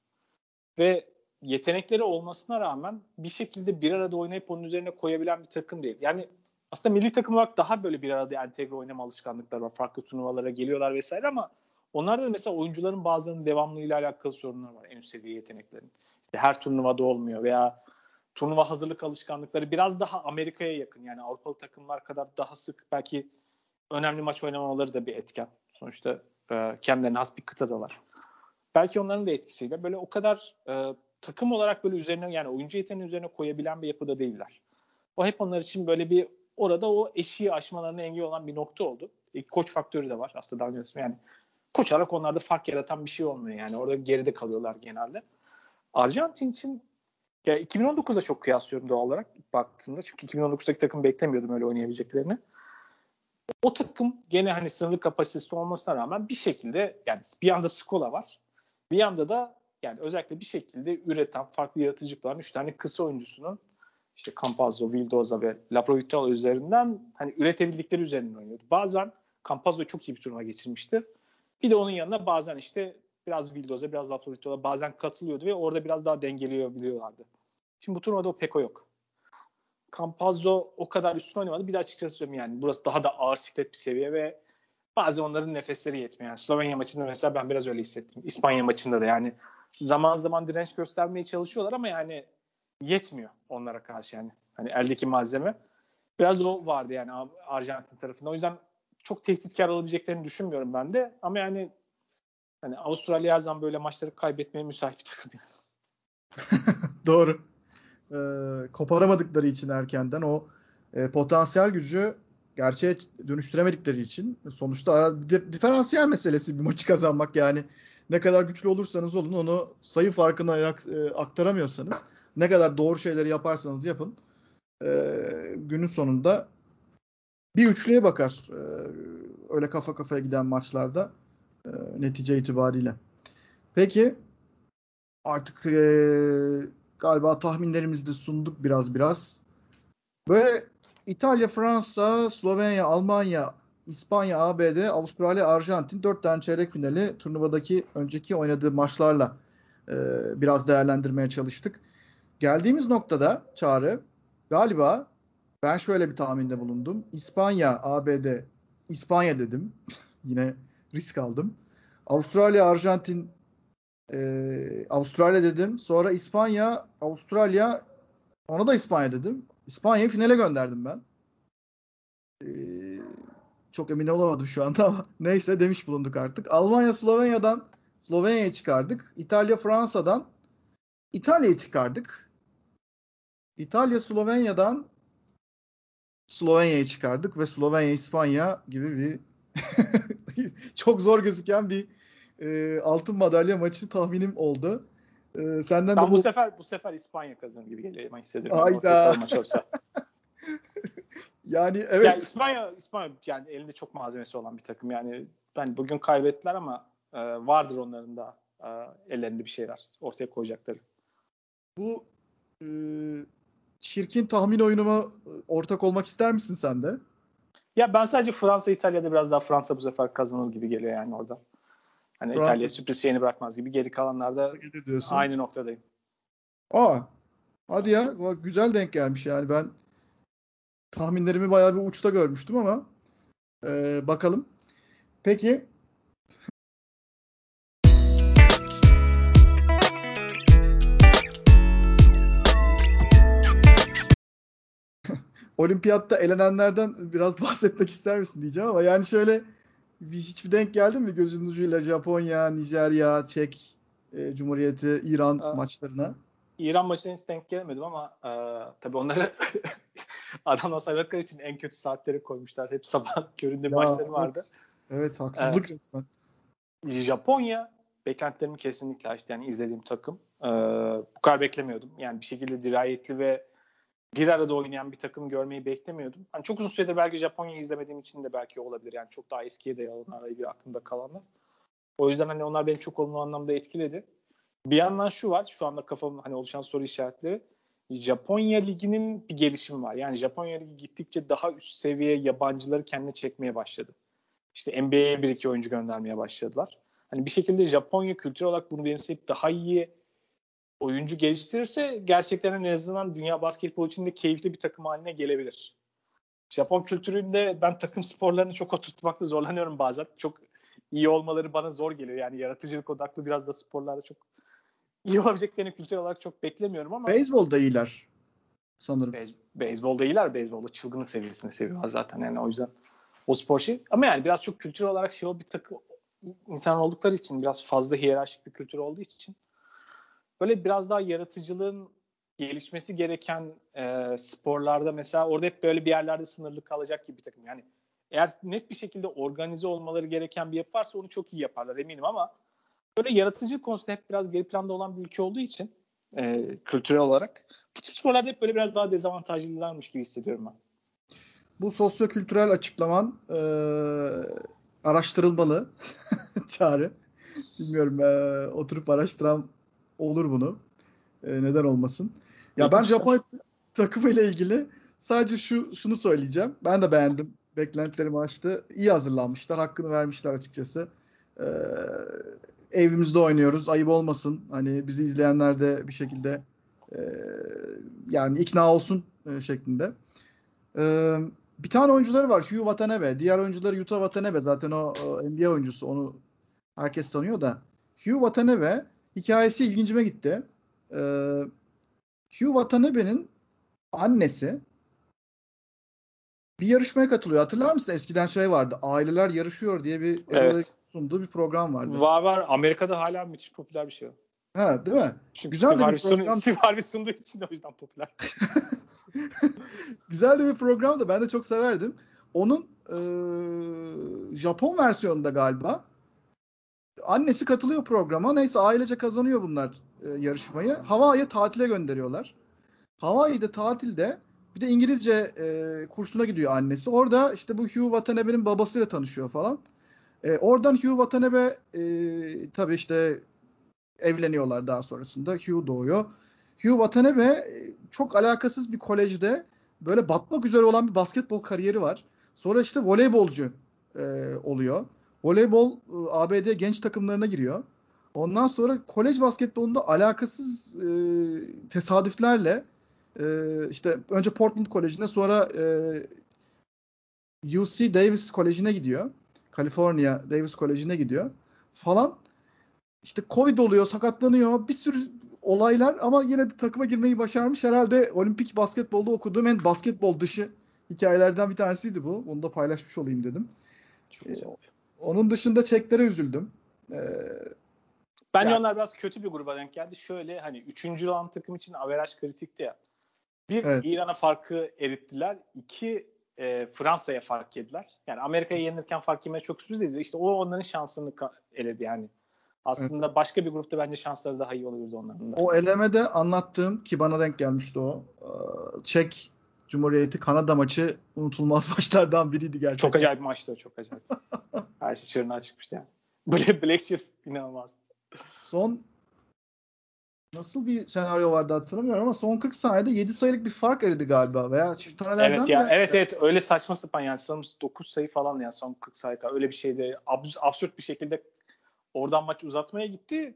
Ve yetenekleri olmasına rağmen bir şekilde bir arada oynayıp onun üzerine koyabilen bir takım değil. Yani aslında milli takım olarak daha böyle bir arada entegre oynama alışkanlıkları var. Farklı turnuvalara geliyorlar vesaire ama onlarda da mesela oyuncuların bazılarının devamlılığıyla alakalı sorunlar var. En üst seviye yeteneklerin. İşte her turnuvada olmuyor veya turnuva hazırlık alışkanlıkları biraz daha Amerika'ya yakın. Yani Avrupalı takımlar kadar daha sık belki önemli maç oynamaları da bir etken. Sonuçta e, kendilerine has bir kıtadalar. Belki onların da etkisiyle böyle o kadar e, takım olarak böyle üzerine yani oyuncu yeteneği üzerine koyabilen bir yapıda değiller. O hep onlar için böyle bir orada o eşiği aşmalarına engel olan bir nokta oldu. E, koç faktörü de var aslında daha öncesinde. Yani koşarak onlarda fark yaratan bir şey olmuyor yani. Orada geride kalıyorlar genelde. Arjantin için ya 2019'da çok kıyaslıyorum doğal olarak baktığımda. Çünkü 2019'daki takım beklemiyordum öyle oynayabileceklerini. O takım gene hani sınırlı kapasitesi olmasına rağmen bir şekilde yani bir yanda Skola var. Bir yanda da yani özellikle bir şekilde üreten farklı yaratıcılıkların 3 tane kısa oyuncusunun işte Campazzo, Vildoza ve Laprovitalo üzerinden hani üretebildikleri üzerinden oynuyordu. Bazen Campazzo çok iyi bir turnuva geçirmişti. Bir de onun yanında bazen işte biraz Vildoza, biraz Laprovitalo bazen katılıyordu ve orada biraz daha dengeleyebiliyorlardı. Şimdi bu turnuvada o pek o yok. Campazzo o kadar üstün oynamadı. Bir de açıkçası söyleyeyim yani burası daha da ağır siklet bir seviye ve bazı onların nefesleri yetmiyor. Yani Slovenya maçında mesela ben biraz öyle hissettim. İspanya maçında da yani zaman zaman direnç göstermeye çalışıyorlar ama yani yetmiyor onlara karşı yani. Hani eldeki malzeme. Biraz o vardı yani Arjantin tarafında. O yüzden çok tehditkar olabileceklerini düşünmüyorum ben de. Ama yani hani Avustralya her zaman böyle maçları kaybetmeye müsait bir takım. Doğru. Ee, koparamadıkları için erkenden o e, potansiyel gücü gerçeğe dönüştüremedikleri için sonuçta diferansiyel meselesi bir maçı kazanmak yani ne kadar güçlü olursanız olun onu sayı farkına ayak, e, aktaramıyorsanız ne kadar doğru şeyleri yaparsanız yapın e, günün sonunda bir üçlüye bakar e, öyle kafa kafaya giden maçlarda e, netice itibariyle. Peki artık e, galiba tahminlerimizi de sunduk biraz biraz. Böyle İtalya, Fransa, Slovenya, Almanya, İspanya, ABD, Avustralya, Arjantin dört tane çeyrek finali turnuvadaki önceki oynadığı maçlarla e, biraz değerlendirmeye çalıştık. Geldiğimiz noktada Çağrı galiba ben şöyle bir tahminde bulundum. İspanya, ABD, İspanya dedim. Yine risk aldım. Avustralya, Arjantin, e, Avustralya dedim. Sonra İspanya, Avustralya, ona da İspanya dedim. İspanya'yı finale gönderdim ben. E, çok emin olamadım şu anda ama neyse demiş bulunduk artık. Almanya, Slovenya'dan Slovenya'yı çıkardık. İtalya, Fransa'dan İtalya'yı çıkardık. İtalya Slovenya'dan Slovenya'yı çıkardık ve Slovenya İspanya gibi bir çok zor gözüken bir e, altın madalya maçı tahminim oldu. E, senden ben de bu, bu sefer bu sefer İspanya kazanır gibi geliyor ama hissediyorum. Hayda. Maç olsa. yani evet. Yani İspanya İspanya yani elinde çok malzemesi olan bir takım. Yani ben bugün kaybettiler ama e, vardır onların da e, ellerinde bir şeyler ortaya koyacakları. Bu e, çirkin tahmin oyunuma ortak olmak ister misin sen de? Ya ben sadece Fransa İtalya'da biraz daha Fransa bu sefer kazanır gibi geliyor yani orada. Hani Fransa. İtalya sürpriz şeyini bırakmaz gibi. Geri kalanlarda aynı noktadayım. Aa, hadi ya. Güzel denk gelmiş yani. Ben tahminlerimi bayağı bir uçta görmüştüm ama e, bakalım. Peki olimpiyatta elenenlerden biraz bahsetmek ister misin diyeceğim ama yani şöyle bir, hiçbir denk geldi mi gözünün ucuyla Japonya, Nijerya, Çek e, Cumhuriyeti, İran Aa, maçlarına? İran maçına hiç denk gelemedim ama e, tabii onları adamlar saymakları için en kötü saatleri koymuşlar. Hep sabah köründe ya, maçları vardı. Evet, evet haksızlık ee, resmen. Japonya beklentilerimi kesinlikle açtı. Yani izlediğim takım. Ee, bu kadar beklemiyordum. Yani bir şekilde dirayetli ve bir arada oynayan bir takım görmeyi beklemiyordum. Hani çok uzun süredir belki Japonya'yı izlemediğim için de belki olabilir. Yani çok daha eskiye dayalı bir aklımda kalanlar. O yüzden hani onlar beni çok olumlu anlamda etkiledi. Bir yandan şu var. Şu anda kafamda hani oluşan soru işaretleri. Japonya liginin bir gelişimi var. Yani Japonya ligi gittikçe daha üst seviye yabancıları kendine çekmeye başladı. İşte NBA'ye bir iki oyuncu göndermeye başladılar. Hani bir şekilde Japonya kültür olarak bunu benimseyip daha iyi oyuncu geliştirirse gerçekten en azından dünya basketbol için de keyifli bir takım haline gelebilir. Japon kültüründe ben takım sporlarını çok oturtmakta zorlanıyorum bazen. Çok iyi olmaları bana zor geliyor. Yani yaratıcılık odaklı biraz da sporlarda çok iyi olabileceklerini kültür olarak çok beklemiyorum ama. Beyzbolda iyiler sanırım. Beyz, beyzbolda iyiler. Beyzbolda çılgınlık seviyesinde seviyorlar zaten yani o yüzden o spor şey. Ama yani biraz çok kültür olarak şey bir takım insan oldukları için biraz fazla hiyerarşik bir kültür olduğu için böyle biraz daha yaratıcılığın gelişmesi gereken e, sporlarda mesela orada hep böyle bir yerlerde sınırlı kalacak gibi bir takım. Yani eğer net bir şekilde organize olmaları gereken bir yapı varsa onu çok iyi yaparlar eminim ama böyle yaratıcı konusunda hep biraz geri planda olan bir ülke olduğu için e, kültürel olarak bu tip sporlarda hep böyle biraz daha dezavantajlılarmış gibi hissediyorum ben. Bu sosyo-kültürel açıklaman e, araştırılmalı çağrı. Bilmiyorum e, oturup araştıran olur bunu. E, neden olmasın. Ya ben Japon takımıyla ilgili sadece şu şunu söyleyeceğim. Ben de beğendim. Beklentilerimi açtı. İyi hazırlanmışlar. Hakkını vermişler açıkçası. Ee, evimizde oynuyoruz. Ayıp olmasın. Hani bizi izleyenler de bir şekilde e, yani ikna olsun e, şeklinde. E, bir tane oyuncuları var. Hugh Watanabe. Diğer oyuncuları Yuta Watanabe. Zaten o, o NBA oyuncusu. Onu herkes tanıyor da. Hugh Watanabe hikayesi ilgincime gitti. E, Hugh Watanabe'nin annesi bir yarışmaya katılıyor. Hatırlar mısın? Eskiden şey vardı. Aileler yarışıyor diye bir evet. sunduğu bir program vardı. Var var. Amerika'da hala müthiş popüler bir şey. Ha, değil mi? Çünkü Güzel Steve, Harvey program... Steve Harvey sunduğu için de o yüzden popüler. Güzel de bir program da ben de çok severdim. Onun e, Japon versiyonunda galiba annesi katılıyor programa. Neyse ailece kazanıyor bunlar e, yarışmayı. Hawaii'ye tatile gönderiyorlar. Hawaii'de tatilde bir de İngilizce e, kursuna gidiyor annesi. Orada işte bu Hugh Watanabe'nin babasıyla tanışıyor falan. E, oradan Hugh Watanabe e, tabii işte evleniyorlar daha sonrasında. Hugh doğuyor. Hugh Watanabe e, çok alakasız bir kolejde böyle batmak üzere olan bir basketbol kariyeri var. Sonra işte voleybolcu e, oluyor. Voleybol e, ABD genç takımlarına giriyor. Ondan sonra kolej basketbolunda alakasız e, tesadüflerle e, işte önce Portland Koleji'ne sonra e, UC Davis Koleji'ne gidiyor. California Davis Koleji'ne gidiyor falan. İşte Covid oluyor, sakatlanıyor. Bir sürü olaylar ama yine de takıma girmeyi başarmış. Herhalde olimpik basketbolda okuduğum en basketbol dışı hikayelerden bir tanesiydi bu. Onu da paylaşmış olayım dedim. Çok ee, onun dışında çeklere üzüldüm. Ee, Bence yani, onlar biraz kötü bir gruba denk geldi. Şöyle hani üçüncü olan takım için averaj kritikti ya. Bir evet. İran'a farkı erittiler. İki e, Fransa'ya fark yediler. Yani Amerika'ya yenirken fark yemeye çok sürpriz değil. İşte o onların şansını eledi yani. Aslında evet. başka bir grupta bence şansları daha iyi olurdu onların. Da. O elemede anlattığım ki bana denk gelmişti o. E, Çek Cumhuriyeti Kanada maçı unutulmaz maçlardan biriydi gerçekten. Çok acayip maçtı çok acayip. Her şey çığırına çıkmıştı yani. Black, Black Sheep inanılmaz. Son nasıl bir senaryo vardı hatırlamıyorum ama son 40 saniyede 7 sayılık bir fark eridi galiba veya çift tanelerden Evet ya evet evet öyle saçma sapan yani sanırım 9 sayı falan yani son 40 sayıda öyle bir şeydi. Abs absürt bir şekilde oradan maç uzatmaya gitti.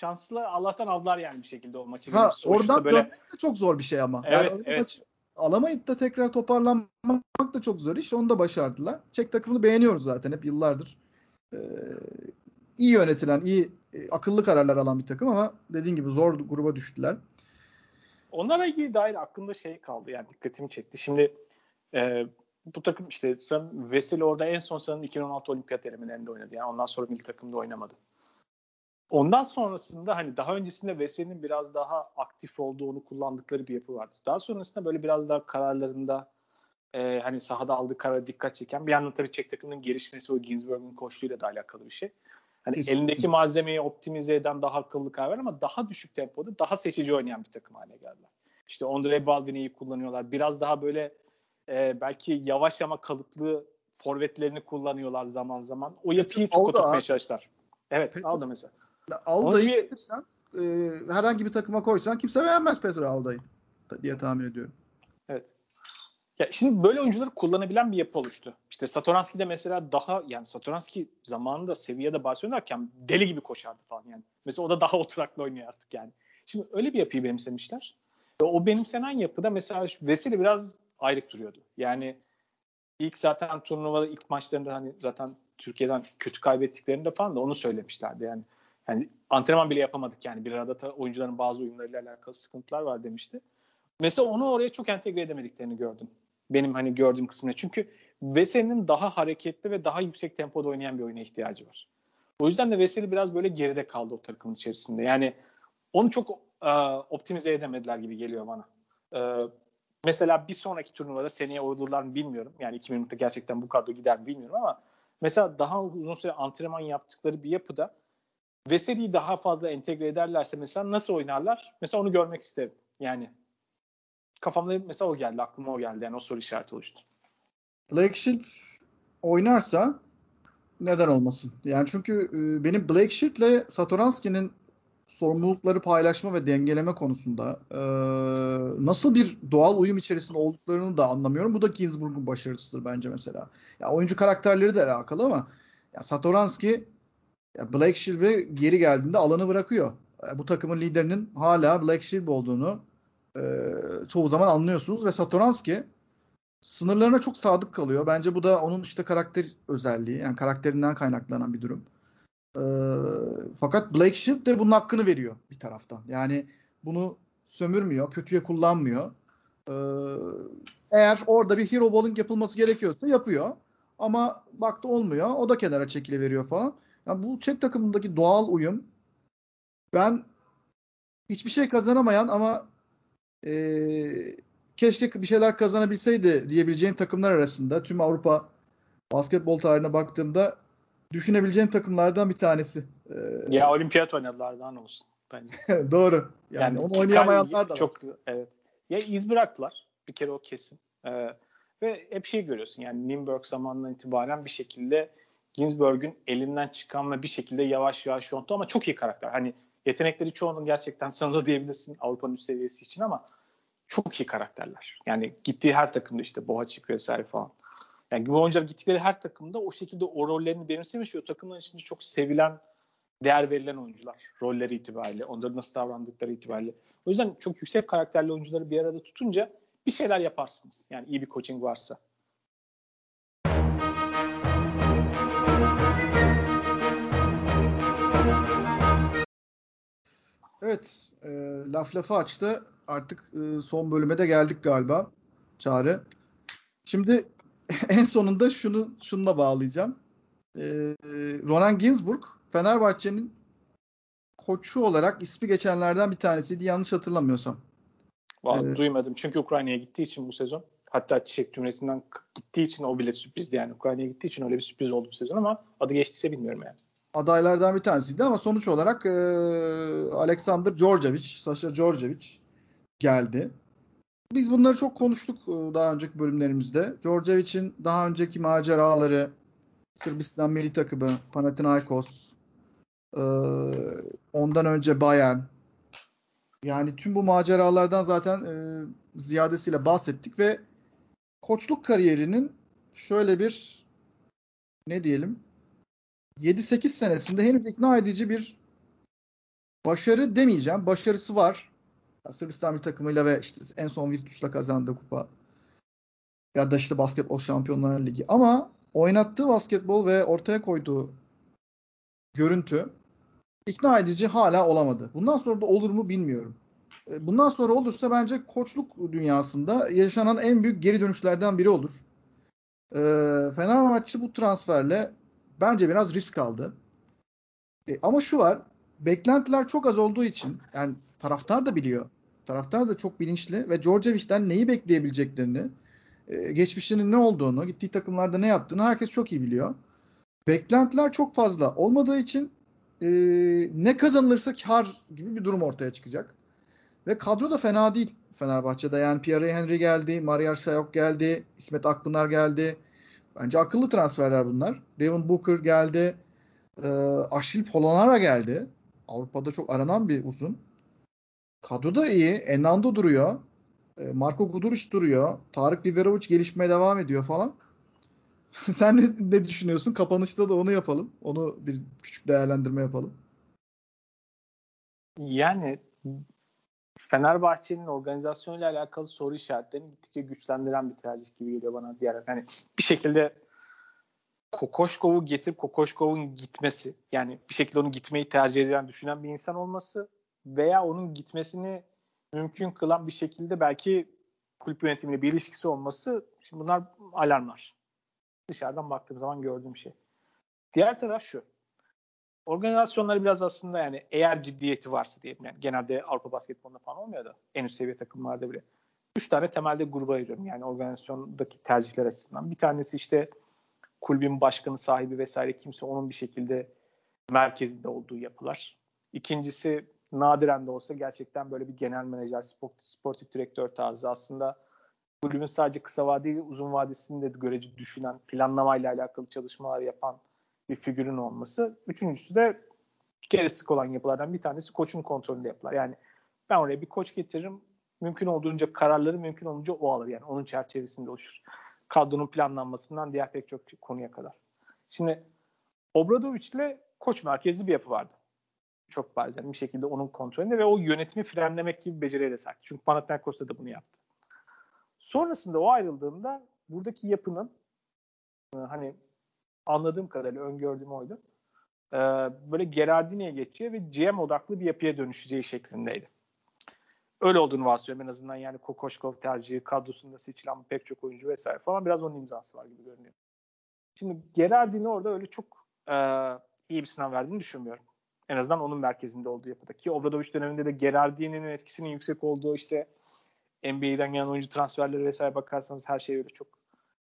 Şanslı Allah'tan aldılar yani bir şekilde o maçı. Ha, oradan böyle... dönmek de çok zor bir şey ama. Evet yani evet. Maç alamayıp da tekrar toparlanmak da çok zor iş. Onu da başardılar. Çek takımını beğeniyoruz zaten hep yıllardır. Ee, iyi yönetilen, iyi e, akıllı kararlar alan bir takım ama dediğin gibi zor gruba düştüler. Onlara ilgili dair aklımda şey kaldı yani dikkatimi çekti. Şimdi e, bu takım işte sen Veseli orada en son sanırım 2016 olimpiyat elemelerinde oynadı. Yani ondan sonra milli takımda oynamadı. Ondan sonrasında hani daha öncesinde Veseli'nin biraz daha aktif olduğunu kullandıkları bir yapı vardı. Daha sonrasında böyle biraz daha kararlarında e, hani sahada aldığı karara dikkat çeken bir yandan tabii Çek takımının gelişmesi o Ginsberg'in koştuğuyla da alakalı bir şey. Hani Kesinlikle. elindeki malzemeyi optimize eden daha akıllı karar ama daha düşük tempoda daha seçici oynayan bir takım haline geldiler. İşte Andre Baldwin'i iyi kullanıyorlar. Biraz daha böyle e, belki yavaş ama kalıplı forvetlerini kullanıyorlar zaman zaman. O yapıyı çok oturtmaya çalıştılar. Evet Peki. Alda mesela. Alda'yı bir... getirsen e, herhangi bir takıma koysan kimse beğenmez Petro Alda'yı diye tahmin ediyorum. Evet. Ya şimdi böyle oyuncuları kullanabilen bir yapı oluştu. İşte Satoranski de mesela daha yani Satoranski zamanında seviyede Barcelona'dayken deli gibi koşardı falan yani. Mesela o da daha oturaklı oynuyor artık yani. Şimdi öyle bir yapıyı benimsemişler. Ve o benimsenen yapıda mesela Veseli biraz ayrık duruyordu. Yani ilk zaten turnuvada ilk maçlarında hani zaten Türkiye'den kötü kaybettiklerinde falan da onu söylemişlerdi yani. Yani antrenman bile yapamadık yani bir arada ta, oyuncuların bazı oyunlarıyla alakalı sıkıntılar var demişti. Mesela onu oraya çok entegre edemediklerini gördüm benim hani gördüğüm kısmına. Çünkü Veseli'nin daha hareketli ve daha yüksek tempoda oynayan bir oyuna ihtiyacı var. O yüzden de Veseli biraz böyle geride kaldı o takımın içerisinde. Yani onu çok e, optimize edemediler gibi geliyor bana. E, mesela bir sonraki turnuvada seneye olurlar mı bilmiyorum. Yani 2020'de gerçekten bu kadro gider mi bilmiyorum ama mesela daha uzun süre antrenman yaptıkları bir yapıda Veseli'yi daha fazla entegre ederlerse mesela nasıl oynarlar? Mesela onu görmek isterim. Yani kafamda mesela o geldi. Aklıma o geldi. Yani o soru işareti oluştu. Blake Shield oynarsa neden olmasın? Yani çünkü e, benim Blake ile Satoranski'nin sorumlulukları paylaşma ve dengeleme konusunda e, nasıl bir doğal uyum içerisinde olduklarını da anlamıyorum. Bu da Ginsburg'un başarısıdır bence mesela. Ya oyuncu karakterleri de alakalı ama ya Satoranski Black Shield'e geri geldiğinde alanı bırakıyor. E, bu takımın liderinin hala Black Shield olduğunu e, çoğu zaman anlıyorsunuz ve Satoranski sınırlarına çok sadık kalıyor. Bence bu da onun işte karakter özelliği. Yani karakterinden kaynaklanan bir durum. E, fakat Blake Shield de bunun hakkını veriyor bir taraftan. Yani bunu sömürmüyor, kötüye kullanmıyor. E, eğer orada bir hero bowling yapılması gerekiyorsa yapıyor. Ama baktı olmuyor. O da kenara çekiliveriyor falan. Yani bu Çek takımındaki doğal uyum ben hiçbir şey kazanamayan ama e, keşke bir şeyler kazanabilseydi diyebileceğim takımlar arasında tüm Avrupa basketbol tarihine baktığımda düşünebileceğim takımlardan bir tanesi. Ee, ya olimpiyat oynadılar daha ne olsun bence. Doğru. Yani, yani onu oynayamayanlar da çok, var. Evet. Ya iz bıraktılar. Bir kere o kesin. Ee, ve hep şey görüyorsun yani Nimberg zamanından itibaren bir şekilde Ginsberg'ün elinden çıkan ve bir şekilde yavaş yavaş yontu ama çok iyi karakter. Hani yetenekleri çoğunun gerçekten sınırlı diyebilirsin Avrupa'nın üst seviyesi için ama çok iyi karakterler. Yani gittiği her takımda işte Boğaçık vesaire falan. Yani bu oyuncular gittikleri her takımda o şekilde o rollerini benimsemiş ve o takımların içinde çok sevilen, değer verilen oyuncular. Rolleri itibariyle, onların nasıl davrandıkları itibariyle. O yüzden çok yüksek karakterli oyuncuları bir arada tutunca bir şeyler yaparsınız. Yani iyi bir coaching varsa. Evet, e, laf lafı açtı. Artık e, son bölüme de geldik galiba. Çağrı. Şimdi en sonunda şunu şununla bağlayacağım. E, Ronan Ginsburg Fenerbahçe'nin koçu olarak ismi geçenlerden bir tanesiydi yanlış hatırlamıyorsam. Vallahi ee, duymadım çünkü Ukrayna'ya gittiği için bu sezon. Hatta Çiçek cümlesinden gittiği için o bile sürprizdi yani. Ukrayna'ya gittiği için öyle bir sürpriz oldu bu sezon ama adı geçtiyse bilmiyorum yani adaylardan bir tanesiydi ama sonuç olarak e, Alexander Djordjevic, Sasha Djordjevic geldi. Biz bunları çok konuştuk daha önceki bölümlerimizde. Djordjevic'in daha önceki maceraları, Sırbistan milli takımı, Panathinaikos, e, ondan önce Bayern. Yani tüm bu maceralardan zaten e, ziyadesiyle bahsettik ve koçluk kariyerinin şöyle bir ne diyelim 7-8 senesinde henüz ikna edici bir başarı demeyeceğim. Başarısı var. Sırbistan bir takımıyla ve işte en son Virtus'la kazandığı kupa. Ya da işte basketbol şampiyonlar ligi. Ama oynattığı basketbol ve ortaya koyduğu görüntü ikna edici hala olamadı. Bundan sonra da olur mu bilmiyorum. E, bundan sonra olursa bence koçluk dünyasında yaşanan en büyük geri dönüşlerden biri olur. E, Fenerbahçe bu transferle bence biraz risk aldı. E, ama şu var. Beklentiler çok az olduğu için yani taraftar da biliyor. Taraftar da çok bilinçli ve Djordjevic'den neyi bekleyebileceklerini, e, geçmişinin ne olduğunu, gittiği takımlarda ne yaptığını herkes çok iyi biliyor. Beklentiler çok fazla olmadığı için e, ne kazanılırsa kar gibi bir durum ortaya çıkacak. Ve kadro da fena değil Fenerbahçe'de. Yani Pierre Henry geldi, Mariar Sayok geldi, İsmet Akpınar geldi. Bence akıllı transferler bunlar. Devin Booker geldi. E, Aşil Polonara geldi. Avrupa'da çok aranan bir uzun. Kadro da iyi. Enando duruyor. E, Marco Guduric duruyor. Tarık Biberovic gelişmeye devam ediyor falan. Sen ne, ne düşünüyorsun? Kapanışta da onu yapalım. Onu bir küçük değerlendirme yapalım. Yani Fenerbahçe'nin organizasyonuyla alakalı soru işaretlerini gittikçe güçlendiren bir tercih gibi geliyor bana diğer. Yani bir şekilde Kokoşkov'u getirip Kokoşkov'un gitmesi yani bir şekilde onu gitmeyi tercih eden düşünen bir insan olması veya onun gitmesini mümkün kılan bir şekilde belki kulüp yönetimiyle bir ilişkisi olması şimdi bunlar alarmlar. Dışarıdan baktığım zaman gördüğüm şey. Diğer taraf şu organizasyonları biraz aslında yani eğer ciddiyeti varsa diyelim yani genelde Avrupa basketbolunda falan olmuyor da en üst seviye takımlarda bile. üç tane temelde gruba ayırıyorum. Yani organizasyondaki tercihler açısından. Bir tanesi işte kulübün başkanı, sahibi vesaire kimse onun bir şekilde merkezinde olduğu yapılar. İkincisi nadiren de olsa gerçekten böyle bir genel menajer, sport, sportif direktör tarzı aslında kulübün sadece kısa vadeli uzun vadesinde de görece düşünen, planlamayla alakalı çalışmalar yapan bir figürün olması. Üçüncüsü de sık olan yapılardan bir tanesi koçun kontrolünde yapılar. Yani ben oraya bir koç getiririm. Mümkün olduğunca kararları mümkün olunca o alır. Yani onun çerçevesinde oluşur. Kadronun planlanmasından diğer pek çok konuya kadar. Şimdi Obradoviç ile koç merkezli bir yapı vardı. Çok yani bir şekilde onun kontrolünde ve o yönetimi frenlemek gibi beceriye de sahip. Çünkü Panathinaikos'ta da bunu yaptı. Sonrasında o ayrıldığında buradaki yapının e, hani anladığım kadarıyla öngördüğüm oydu. E, böyle Gerardini'ye geçeceği ve GM odaklı bir yapıya dönüşeceği şeklindeydi. Öyle olduğunu varsayıyorum en azından yani Kokoşkov tercihi, kadrosunda seçilen pek çok oyuncu vesaire falan biraz onun imzası var gibi görünüyor. Şimdi Gerardini orada öyle çok e, iyi bir sınav verdiğini düşünmüyorum. En azından onun merkezinde olduğu yapıda. Ki Obradoviç döneminde de Gerardini'nin etkisinin yüksek olduğu işte NBA'den gelen oyuncu transferleri vesaire bakarsanız her şey öyle çok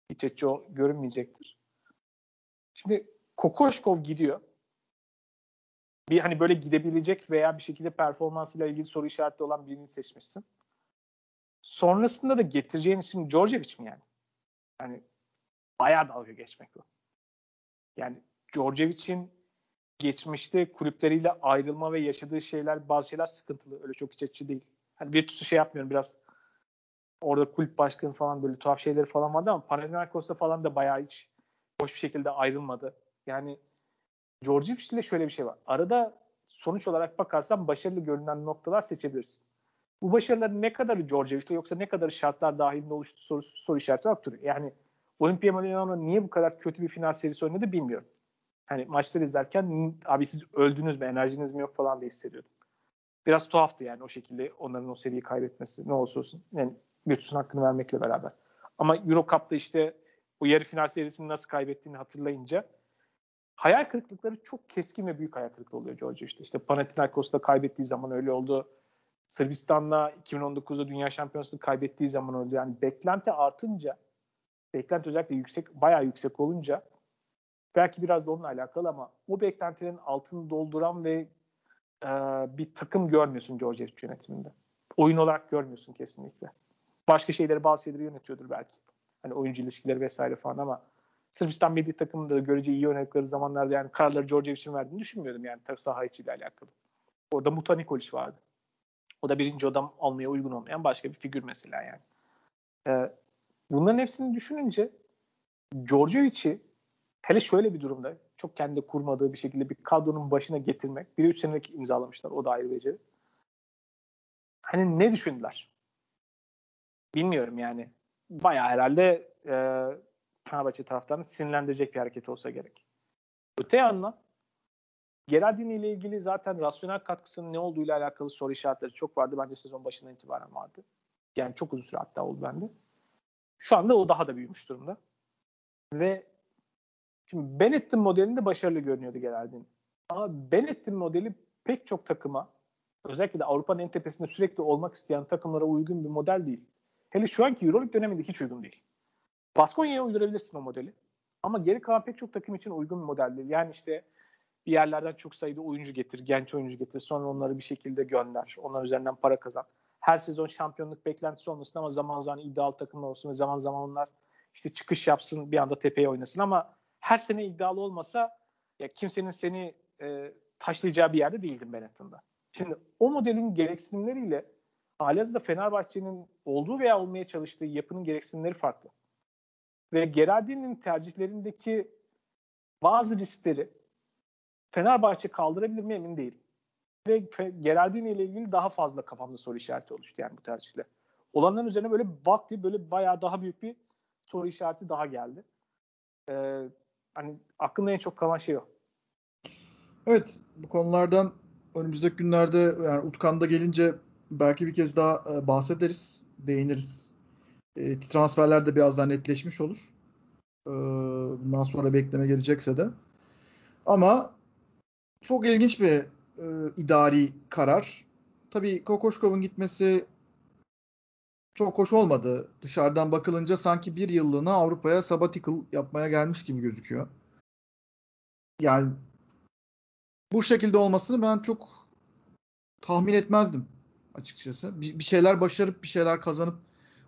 iç açıcı görünmeyecektir. Şimdi Kokoşkov gidiyor. Bir hani böyle gidebilecek veya bir şekilde performansıyla ilgili soru işareti olan birini seçmişsin. Sonrasında da getireceğin isim Djordjevic mi yani? Yani bayağı dalga geçmek bu. Yani Djordjevic'in geçmişte kulüpleriyle ayrılma ve yaşadığı şeyler bazı şeyler sıkıntılı. Öyle çok iç açıcı değil. Hani bir şey yapmıyorum biraz orada kulüp başkanı falan böyle tuhaf şeyleri falan vardı ama Panathinaikos'ta falan da bayağı hiç hoş bir şekilde ayrılmadı. Yani Djordjevic ile şöyle bir şey var. Arada sonuç olarak bakarsan başarılı görünen noktalar seçebilirsin. Bu başarıların ne kadarı Djordjevic ile yoksa ne kadarı şartlar dahilinde oluştu soru, soru işareti yoktur. Yani Olimpia Milano niye bu kadar kötü bir final serisi oynadı bilmiyorum. Hani maçları izlerken abi siz öldünüz mü enerjiniz mi yok falan diye hissediyordum. Biraz tuhaftı yani o şekilde onların o seriyi kaybetmesi ne olursa olsun. Yani Virtus'un hakkını vermekle beraber. Ama Euro Cup'ta işte o yarı final serisini nasıl kaybettiğini hatırlayınca hayal kırıklıkları çok keskin ve büyük hayal kırıklığı oluyor Georgia işte. İşte Panathinaikos'ta kaybettiği zaman öyle oldu. Sırbistan'la 2019'da Dünya Şampiyonası'nı kaybettiği zaman oldu. Yani beklenti artınca beklenti özellikle yüksek, bayağı yüksek olunca belki biraz da onunla alakalı ama o beklentilerin altını dolduran ve e, bir takım görmüyorsun Georgia yönetiminde. Oyun olarak görmüyorsun kesinlikle başka şeyleri bazı şeyleri yönetiyordur belki. Hani oyuncu ilişkileri vesaire falan ama Sırbistan milli takımında da görece iyi oynadikları zamanlarda yani kararları Georgia için verdiğini düşünmüyordum yani tabii saha içiyle alakalı. Orada Muta Nikolic vardı. O da birinci adam almaya uygun olmayan başka bir figür mesela yani. Ee, bunların hepsini düşününce Djordjevic'i hele şöyle bir durumda çok kendi kurmadığı bir şekilde bir kadronun başına getirmek. Biri 3 senelik imzalamışlar. O da ayrı beceri. Hani ne düşündüler? bilmiyorum yani. Bayağı herhalde e, Fenerbahçe taraftarını sinirlendirecek bir hareket olsa gerek. Öte yandan Gerardini ile ilgili zaten rasyonel katkısının ne olduğuyla alakalı soru işaretleri çok vardı. Bence sezon başından itibaren vardı. Yani çok uzun süre hatta oldu bende. Şu anda o daha da büyümüş durumda. Ve şimdi Benetton modelinde başarılı görünüyordu Gerardini. Ama Benetton modeli pek çok takıma özellikle de Avrupa'nın en tepesinde sürekli olmak isteyen takımlara uygun bir model değil. Hele şu anki Euroleague döneminde hiç uygun değil. Baskonya'ya uydurabilirsin o modeli. Ama geri kalan pek çok takım için uygun bir model değil. Yani işte bir yerlerden çok sayıda oyuncu getir, genç oyuncu getir. Sonra onları bir şekilde gönder. Onlar üzerinden para kazan. Her sezon şampiyonluk beklentisi olmasın ama zaman zaman iddialı takımlar olsun ve zaman zaman onlar işte çıkış yapsın bir anda tepeye oynasın ama her sene iddialı olmasa ya kimsenin seni e, taşlayacağı bir yerde değildin Benetton'da. Şimdi o modelin gereksinimleriyle halihazırda Fenerbahçe'nin olduğu veya olmaya çalıştığı yapının gereksinimleri farklı. Ve Gerardini'nin tercihlerindeki bazı riskleri Fenerbahçe kaldırabilir mi emin değilim. Ve Gerardini ile ilgili daha fazla kafamda soru işareti oluştu yani bu tercihle. Olanların üzerine böyle baktı böyle bayağı daha büyük bir soru işareti daha geldi. Ee, hani aklımda en çok kalan şey o. Evet bu konulardan önümüzdeki günlerde yani Utkan'da gelince belki bir kez daha e, bahsederiz, değiniriz. E, transferler de biraz daha netleşmiş olur. E, bundan sonra bekleme gelecekse de. Ama çok ilginç bir e, idari karar. Tabii Kokoşkov'un gitmesi çok hoş olmadı. Dışarıdan bakılınca sanki bir yıllığına Avrupa'ya sabbatical yapmaya gelmiş gibi gözüküyor. Yani bu şekilde olmasını ben çok tahmin etmezdim açıkçası. Bir, bir şeyler başarıp bir şeyler kazanıp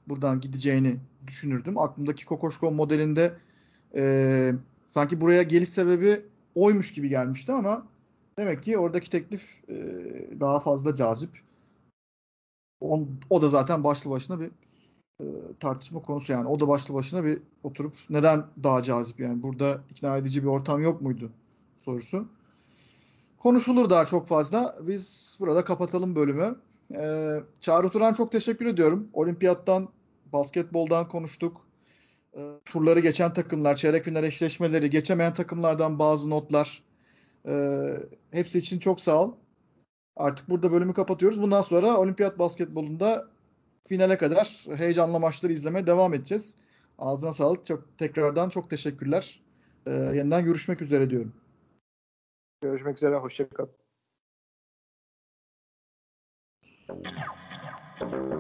buradan gideceğini düşünürdüm. Aklımdaki Kokoşko modelinde e, sanki buraya geliş sebebi oymuş gibi gelmişti ama demek ki oradaki teklif e, daha fazla cazip. O, o da zaten başlı başına bir e, tartışma konusu yani. O da başlı başına bir oturup neden daha cazip yani burada ikna edici bir ortam yok muydu sorusu. Konuşulur daha çok fazla. Biz burada kapatalım bölümü. Ee, Çağrı Turan çok teşekkür ediyorum. Olimpiyattan, basketboldan konuştuk. Ee, turları geçen takımlar, çeyrek final eşleşmeleri, geçemeyen takımlardan bazı notlar. Ee, hepsi için çok sağ ol. Artık burada bölümü kapatıyoruz. Bundan sonra olimpiyat basketbolunda finale kadar heyecanlı maçları izlemeye devam edeceğiz. Ağzına sağlık. Çok tekrardan çok teşekkürler. Ee, yeniden görüşmek üzere diyorum. Görüşmek üzere. Hoşçakalın. Thank you.